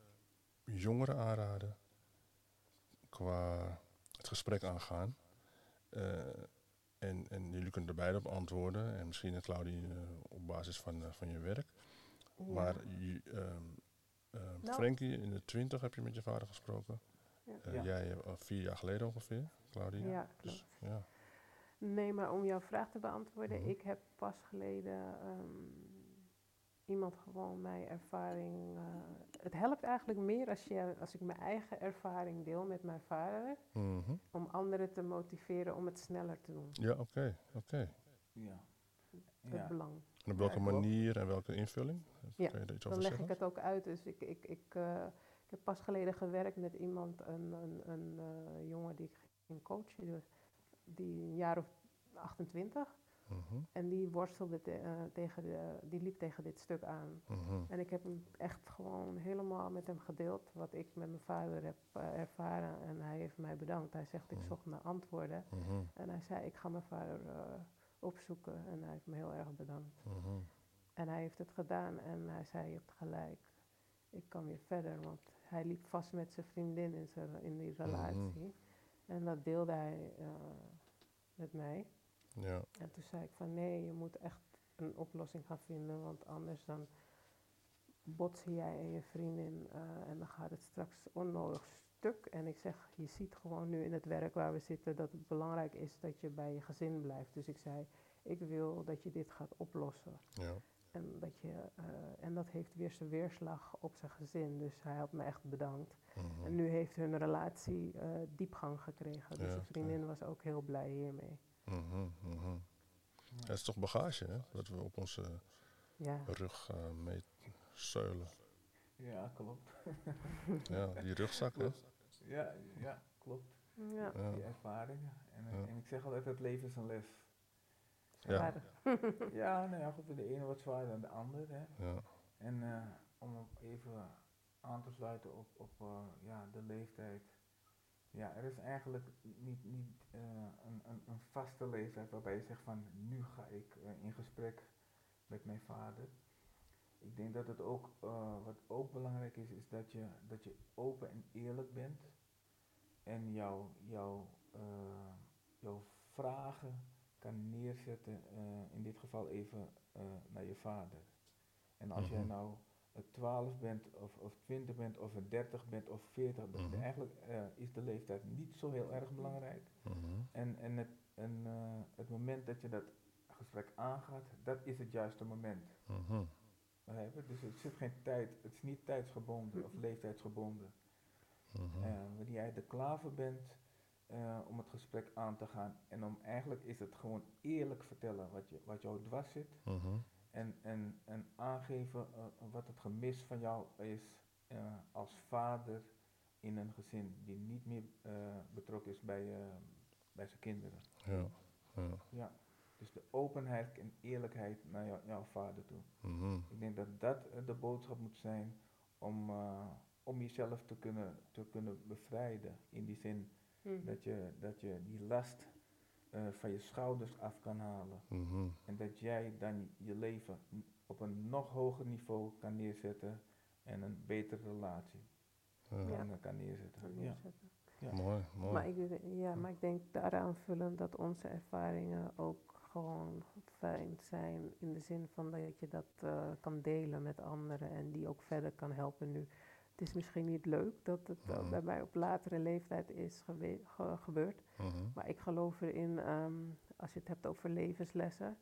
jongeren aanraden qua het gesprek aangaan? Eh, en, en jullie kunnen er beide op antwoorden. En misschien, Claudie, eh, op basis van, van je werk. Ja. Maar je, Nou. Frankie, in de twintig heb je met je vader gesproken. Ja. Eh, Ja. Jij eh, vier jaar geleden ongeveer, Claudia. Ja, Dus, ja. Nee, maar om jouw vraag te beantwoorden, Mhm. ik heb pas geleden ehm, iemand gewoon mijn ervaring. eh, het helpt eigenlijk meer als, je, als ik mijn eigen ervaring deel met mijn vader, Mhm. om anderen te motiveren om het sneller te doen. Ja, oké, oké. Ja. Het Ja. belang. En op welke manier en welke invulling? Ja, Kan je daar iets Dan over leg ik het ook uit. Dus ik, ik, ik, eh, ik heb pas geleden gewerkt met iemand, een, een, een eh, jongen die ik ging coachen, die, een jaar of 28. Mhm, En die worstelde te- eh, tegen de, die liep tegen dit stuk aan. mhm, En ik heb hem echt gewoon helemaal met hem gedeeld wat ik met mijn vader heb ervaren. En hij heeft mij bedankt. Hij zegt, ik Mhm. zocht naar antwoorden. En hij zei, ik ga mijn vader opzoeken. En hij heeft me heel erg bedankt. mhm. En hij heeft het gedaan en hij zei, je hebt gelijk. Ik kan weer verder, want hij liep vast met zijn vriendin in, zijn, in die relatie. En dat deelde hij eh, met mij. Ja, En toen zei ik van nee, je moet echt een oplossing gaan vinden, want anders dan botsen jij en je vriendin eh, en dan gaat het straks onnodig stuk. En ik zeg, je ziet gewoon nu in het werk waar we zitten dat het belangrijk is dat je bij je gezin blijft. Dus ik zei, ik wil dat je dit gaat oplossen. ja. En dat, je, eh, en dat heeft weer zijn weerslag op zijn gezin. Dus hij had me echt bedankt. mhm. En nu heeft hun relatie eh, diepgang gekregen. Dus Ja, de vriendin was ook heel blij hiermee. Ja, het is toch bagage, hè? Dat we op onze Ja. rug eh, mee zeulen. Ja, klopt. Ja, die rugzak, hè? Ja, ja, klopt. Ja. Ja. Die ervaringen. En, Ja. en ik zeg altijd, het leven is een les. Ja. Zwaarder. Ja, nou ja, goed, de ene wat zwaarder dan de ander. Hè. Ja, En eh, om even aan te sluiten op, op eh, ja, de leeftijd. Ja, er is eigenlijk niet, niet eh, een, een, een vaste leeftijd waarbij je zegt van nu ga ik in gesprek met mijn vader. Ik denk dat het ook, eh, wat ook belangrijk is, is dat je, dat je open en eerlijk bent. En jouw, jouw, eh, jouw vragen kan neerzetten, eh, in dit geval even eh, naar je vader. En als jij Mhm. nou eh, 12 bent, of, of 20 bent, of 30 bent, of 40 bent, Mhm. eigenlijk eh, is de leeftijd niet zo heel erg belangrijk. mhm. En, en, het, en eh, het moment dat je dat gesprek aangaat, dat is het juiste moment. Mhm. Dus het zit geen tijd, het is niet tijdsgebonden of leeftijdsgebonden. Mhm. Eh, wanneer jij er klaar voor bent eh, om het gesprek aan te gaan en om eigenlijk is het gewoon eerlijk vertellen wat, je, wat jou dwars zit Mhm. en, en, en aangeven eh, wat het gemis van jou is eh, als vader in een gezin die niet meer eh, betrokken is bij, eh, bij zijn kinderen. Ja, ja. Ja. Dus de openheid en eerlijkheid naar jou- jouw vader toe. Mhm. Ik denk dat dat eh, de boodschap moet zijn om, eh, om jezelf te kunnen, te kunnen bevrijden. In die zin Mhm. dat je, dat je die last eh, van je schouders af kan halen. Mhm. En dat jij dan je leven op een nog hoger niveau kan neerzetten en een betere relatie. Ja. kan, kan neerzetten. Ja. neerzetten. Ja. Mooi, mooi. Maar ik, ja, maar ik denk daaraan vullen dat onze ervaringen ook gewoon fijn zijn. In de zin van dat je dat eh, kan delen met anderen en die ook verder kan helpen nu. Het is misschien niet leuk dat het eh, Mhm. bij mij op latere leeftijd is ge- gebeurd. Mhm. Maar ik geloof erin, ehm, als je het hebt over levenslessen.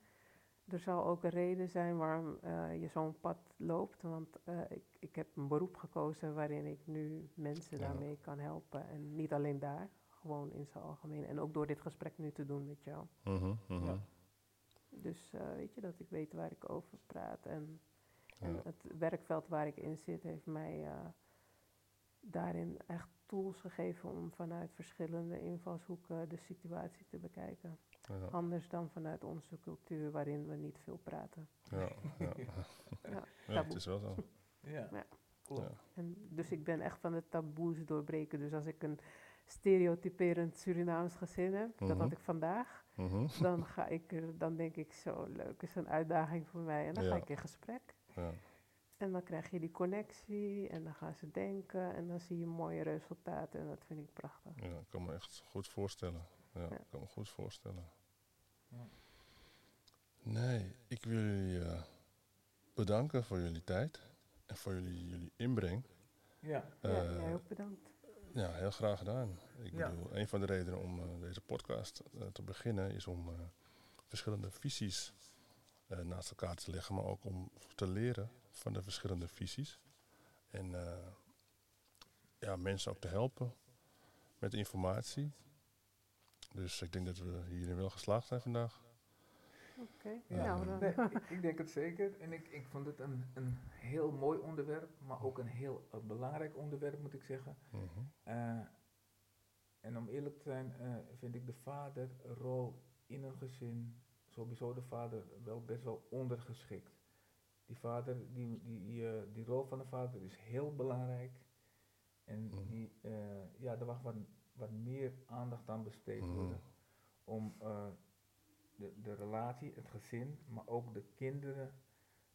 Er zal ook een reden zijn waarom eh, je zo'n pad loopt. Want ik, ik heb een beroep gekozen waarin ik nu mensen daarmee kan helpen. En niet alleen daar, gewoon in zijn algemeen. En ook door dit gesprek nu te doen met jou. Mhm. Ja. Dus eh, weet je dat ik weet waar ik over praat. En, en Ja. het werkveld waar ik in zit heeft mij eh, daarin echt tools gegeven om vanuit verschillende invalshoeken de situatie te bekijken. Ja. Anders dan vanuit onze cultuur waarin we niet veel praten. Ja. Ja. Ja, het is wel zo. Ja. Ja. Klopt. Ja. En dus ik ben echt van de taboes doorbreken. Dus als ik een stereotyperend Surinaams gezin heb, dat Mhm. had ik vandaag, Mhm. dan ga ik er, dan denk ik zo leuk, is een uitdaging voor mij. En dan ga ik in gesprek. Ja. En dan krijg je die connectie en dan gaan ze denken en dan zie je mooie resultaten en dat vind ik prachtig. ja, ik kan me echt goed voorstellen. Ja, Ja. ik kan me goed voorstellen. Ja. Nee, ik wil jullie eh, bedanken voor jullie tijd en voor jullie, jullie inbreng. Ja, ja, Eh, jij ook bedankt. Ja, heel graag gedaan. Ik Ja. bedoel, een van de redenen om eh, deze podcast eh, te beginnen is om eh, verschillende visies naast elkaar te leggen, maar ook om te leren van de verschillende visies. En ja, mensen ook te helpen met informatie. Dus ik denk dat we hierin wel geslaagd zijn vandaag. Oké, Ja. nou dan. Nee, ik, ik denk het zeker. En ik, ik vond het een, een heel mooi onderwerp, maar ook een heel eh, belangrijk onderwerp, moet ik zeggen. Mhm. Eh, en om eerlijk te zijn, eh, vind ik de vaderrol in een gezin, sowieso de vader, wel best wel ondergeschikt. Die vader, die, die, die rol van de vader is heel belangrijk. En Mhm. die, eh, ja, er mag wat, wat meer aandacht aan besteed Mhm. worden. Om eh, de, de relatie, het gezin, maar ook de kinderen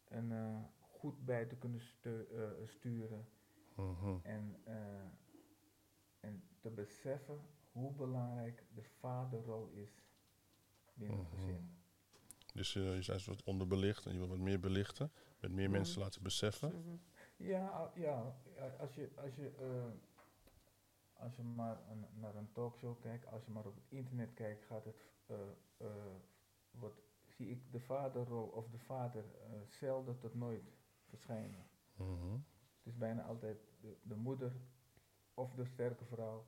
een, eh, goed bij te kunnen stu- eh, sturen. Mhm. En, eh, en te beseffen hoe belangrijk de vaderrol is binnen het Mhm. gezin. Dus je zijn wat onderbelicht en je wil wat meer belichten, met meer Mhm. mensen laten beseffen. Ja, ja, ja, als je, als je, eh, als je maar een- naar een talkshow kijkt, als je maar op het internet kijkt, gaat het, eh, eh, wat, zie ik de vaderrol of de vader eh, zelden tot nooit verschijnen. Mhm. Het is bijna altijd de, de moeder of de sterke vrouw.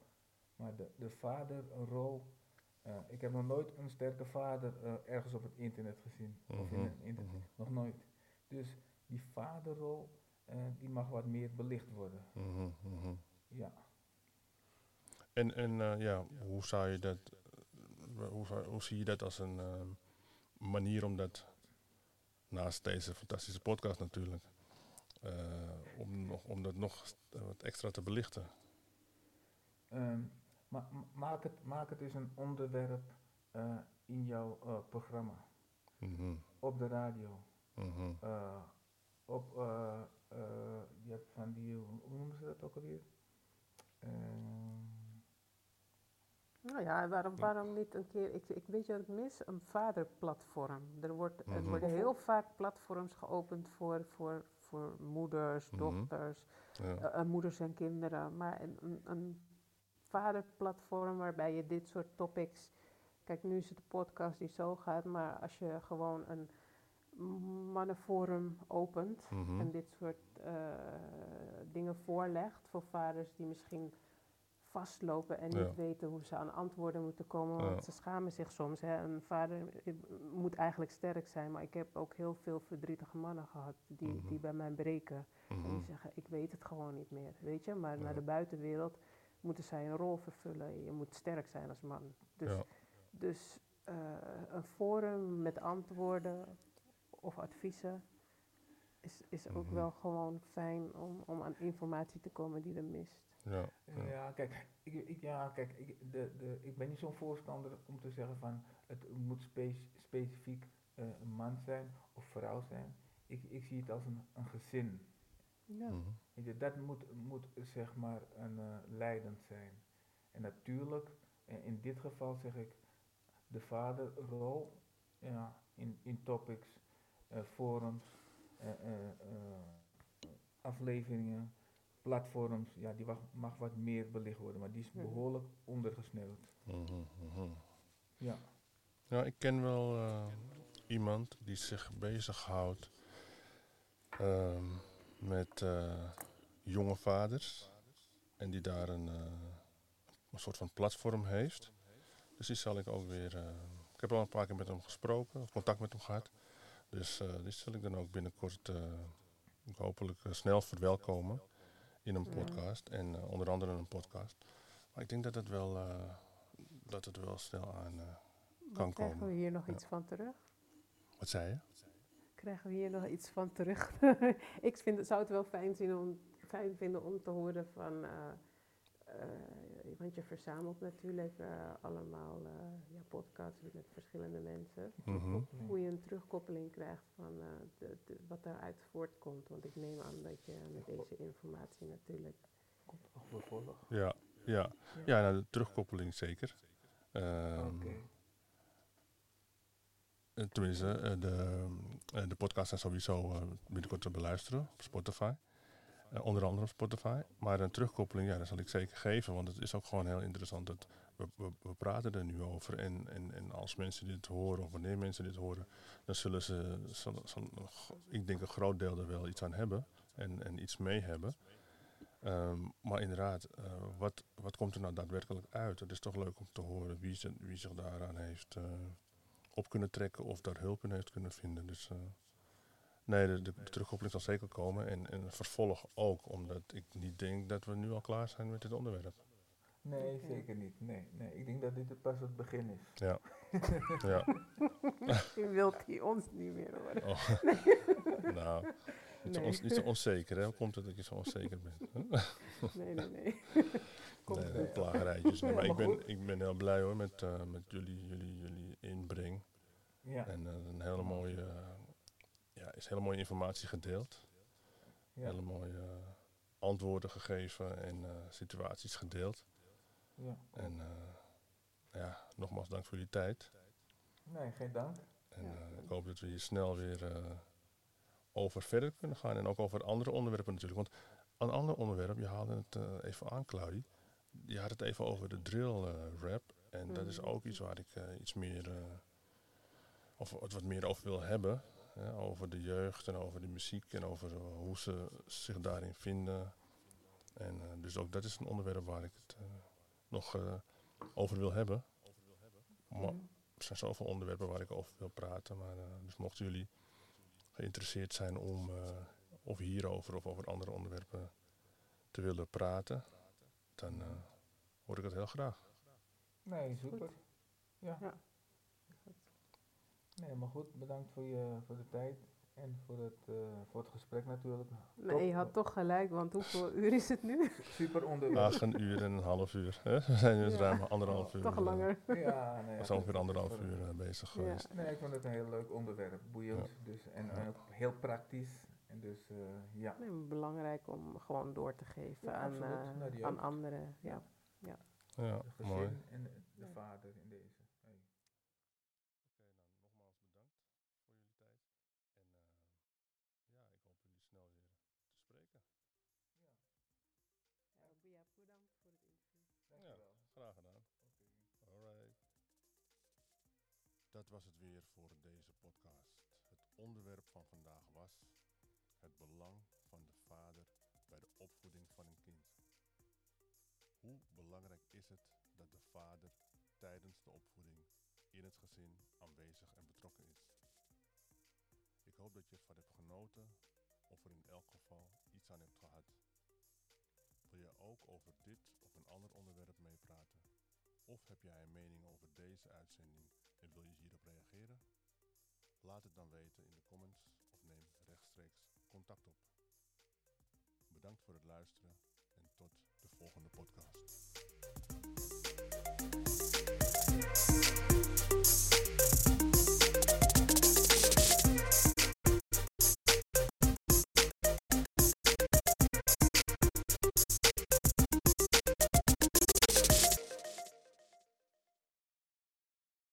Maar de, de vaderrol. eh, ik heb nog nooit een sterke vader eh, ergens op het internet gezien. Of in Mhm. een internet. Mhm. Nog nooit. Dus die vaderrol, die mag wat meer belicht worden. Mhm. Mhm. Ja. En, en ja, hoe zou je dat, hoe, hoe zie je dat als een manier om dat, naast deze fantastische podcast natuurlijk, eh, om, nog, om dat nog wat extra te belichten? Ehm, ma- ma- maak, het, maak het eens een onderwerp eh, in jouw eh, programma. Mhm. Op de radio. Mhm. op, je hebt van die, hoe hoe noemen ze dat ook alweer? Nou ja, waarom, waarom niet een keer, ik, ik weet je wat ik mis? Een vaderplatform. Er, wordt, er Mhm. worden heel vaak platforms geopend voor, voor, voor moeders, Mhm. dochters, Ja. eh, eh, moeders en kinderen. Maar een, een, een vaderplatform waarbij je dit soort topics. Kijk, nu is het een podcast die zo gaat, maar als je gewoon een mannenforum opent Mhm. en dit soort eh, dingen voorlegt voor vaders die misschien vastlopen en niet weten hoe ze aan antwoorden moeten komen, want ze schamen zich soms. Hè. Een vader eh, moet eigenlijk sterk zijn, maar ik heb ook heel veel verdrietige mannen gehad die, Mhm. die bij mij breken. En Mhm. die zeggen, ik weet het gewoon niet meer, weet je. Maar naar de buitenwereld moeten zij een rol vervullen. Je moet sterk zijn als man. Dus, Ja. dus eh, een forum met antwoorden of adviezen is, is ook Mhm. wel gewoon fijn om, om aan informatie te komen die er mist. Ja. Ja, Ja. kijk, ik, ik, ja, kijk ik, de, de, ik ben niet zo'n voorstander om te zeggen van het moet spe- specifiek eh, een man zijn of vrouw zijn. Ik, ik zie het als een, een gezin. Ja. Mhm. Weet je, dat moet, moet zeg maar een eh, leidend zijn. En natuurlijk, eh, in dit geval zeg ik, de vaderrol ja, in, in topics, eh, forums, eh, eh, eh, afleveringen, platforms, ja, die mag, mag wat meer belicht worden, maar die is Mhm. behoorlijk ondergesneeuwd. Mhm. Mhm. Ja. Ja, ik ken wel eh, iemand die zich bezighoudt ehm met eh, jonge vaders. En die daar een, eh, een soort van platform heeft. Dus die zal ik ook weer. eh, ik heb al een paar keer met hem gesproken, of contact met hem gehad. Dus eh, die zal ik dan ook binnenkort eh, hopelijk snel verwelkomen in een Ja. podcast. En eh, onder andere een podcast. Maar ik denk dat het wel, eh, dat het wel snel aan. eh, Kan Wat krijgen we komen. hier nog Ja. iets van terug? wat zei je? Krijgen we hier nog iets van terug? ik vind, zou het wel fijn, zien om, fijn vinden om te horen van, want je verzamelt natuurlijk eh, allemaal eh, ja, podcasts met verschillende mensen. Mhm. Hoe je een terugkoppeling krijgt van eh, de, de- wat daaruit voortkomt. Want ik neem aan dat je met deze informatie natuurlijk... Komt vervolg. Ja, ja. ja nou, de terugkoppeling zeker. Ehm, Oké. eh, Tenminste, eh, de, eh, de podcasts zijn sowieso eh, binnenkort te beluisteren op Spotify. Eh, onder andere op Spotify. Maar een terugkoppeling, ja, dat zal ik zeker geven. Want het is ook gewoon heel interessant. Dat we, we, praten er nu over. En, als mensen dit horen, of wanneer mensen dit horen, dan zullen ze, ik denk een groot deel er wel iets aan hebben. En, en iets mee hebben. Ehm, maar inderdaad, eh, wat, wat komt er nou daadwerkelijk uit? Het is toch leuk om te horen wie, ze, wie zich daaraan heeft eh, op kunnen trekken of daar hulp in heeft kunnen vinden. Dus nee, de, de, de terugkoppeling zal zeker komen en, en vervolg ook, omdat ik niet denk dat we nu al klaar zijn met dit onderwerp. Nee, zeker niet. Nee, nee, ik denk dat dit pas het begin is. Ja. ja. Misschien wilt hij ons niet meer horen. Oh. nou, niet, zo Nee. ons- niet zo onzeker, hè? Hoe komt het dat je zo onzeker bent? Nee, nee, nee. Komt nee, goed. nee, plagerijtjes. Nee, Ja, maar ik ben, ik ben heel blij hoor met, eh, met jullie, jullie, jullie inbreng. Ja, En eh, een hele mooie, eh, is hele mooie informatie gedeeld. ja, Hele mooie eh, antwoorden gegeven en eh, situaties gedeeld. ja. En eh, ja, nogmaals dank voor jullie tijd. Nee, geen dank. En Ja. ik hoop dat we hier snel weer over verder kunnen gaan. En ook over andere onderwerpen natuurlijk. Want een ander onderwerp, je haalde het even aan, Claudie. Je had het even over de drill rap. En dat is Mhm. ook iets waar ik iets meer, of wat meer over wil hebben. Hè, over de jeugd en over de muziek en over eh, hoe ze zich daarin vinden. En eh, dus ook dat is een onderwerp waar ik het eh, nog eh, over wil hebben. Maar er zijn zoveel onderwerpen waar ik over wil praten. Maar eh, dus mochten jullie geïnteresseerd zijn om eh, of hierover of over andere onderwerpen te willen praten, dan eh, hoor ik het heel graag. Nee, super. Ja. Ja. Nee, maar goed, bedankt voor, je, voor de tijd en voor het, eh, voor het gesprek natuurlijk. Nee, je had toch gelijk, want hoeveel uur is het nu? Super onderwerp. Ach, een uur en een half uur. Hè? We zijn nu Ja. ruim anderhalf uur. Toch eh, langer. Ja, nee. We zijn ongeveer anderhalf uur eh, bezig Ja. geweest. Nee, ik vond het een heel leuk onderwerp, boeiend. Dus, en, en ook heel praktisch. En dus, eh, ja. Nee, belangrijk om gewoon door te geven Ja, aan, eh, aan anderen. Ja. Ja, De mooi. en de, de Ja. vader was het weer voor deze podcast. Het onderwerp van vandaag was het belang van de vader bij de opvoeding van een kind. Hoe belangrijk is het dat de vader tijdens de opvoeding in het gezin aanwezig en betrokken is? Ik hoop dat je ervan hebt genoten of er in elk geval iets aan hebt gehad. Wil je ook over dit of een ander onderwerp meepraten? Of heb jij een mening over deze uitzending en wil je hierop reageren? Laat het dan weten in de comments of neem rechtstreeks contact op. Bedankt voor het luisteren en tot de volgende podcast.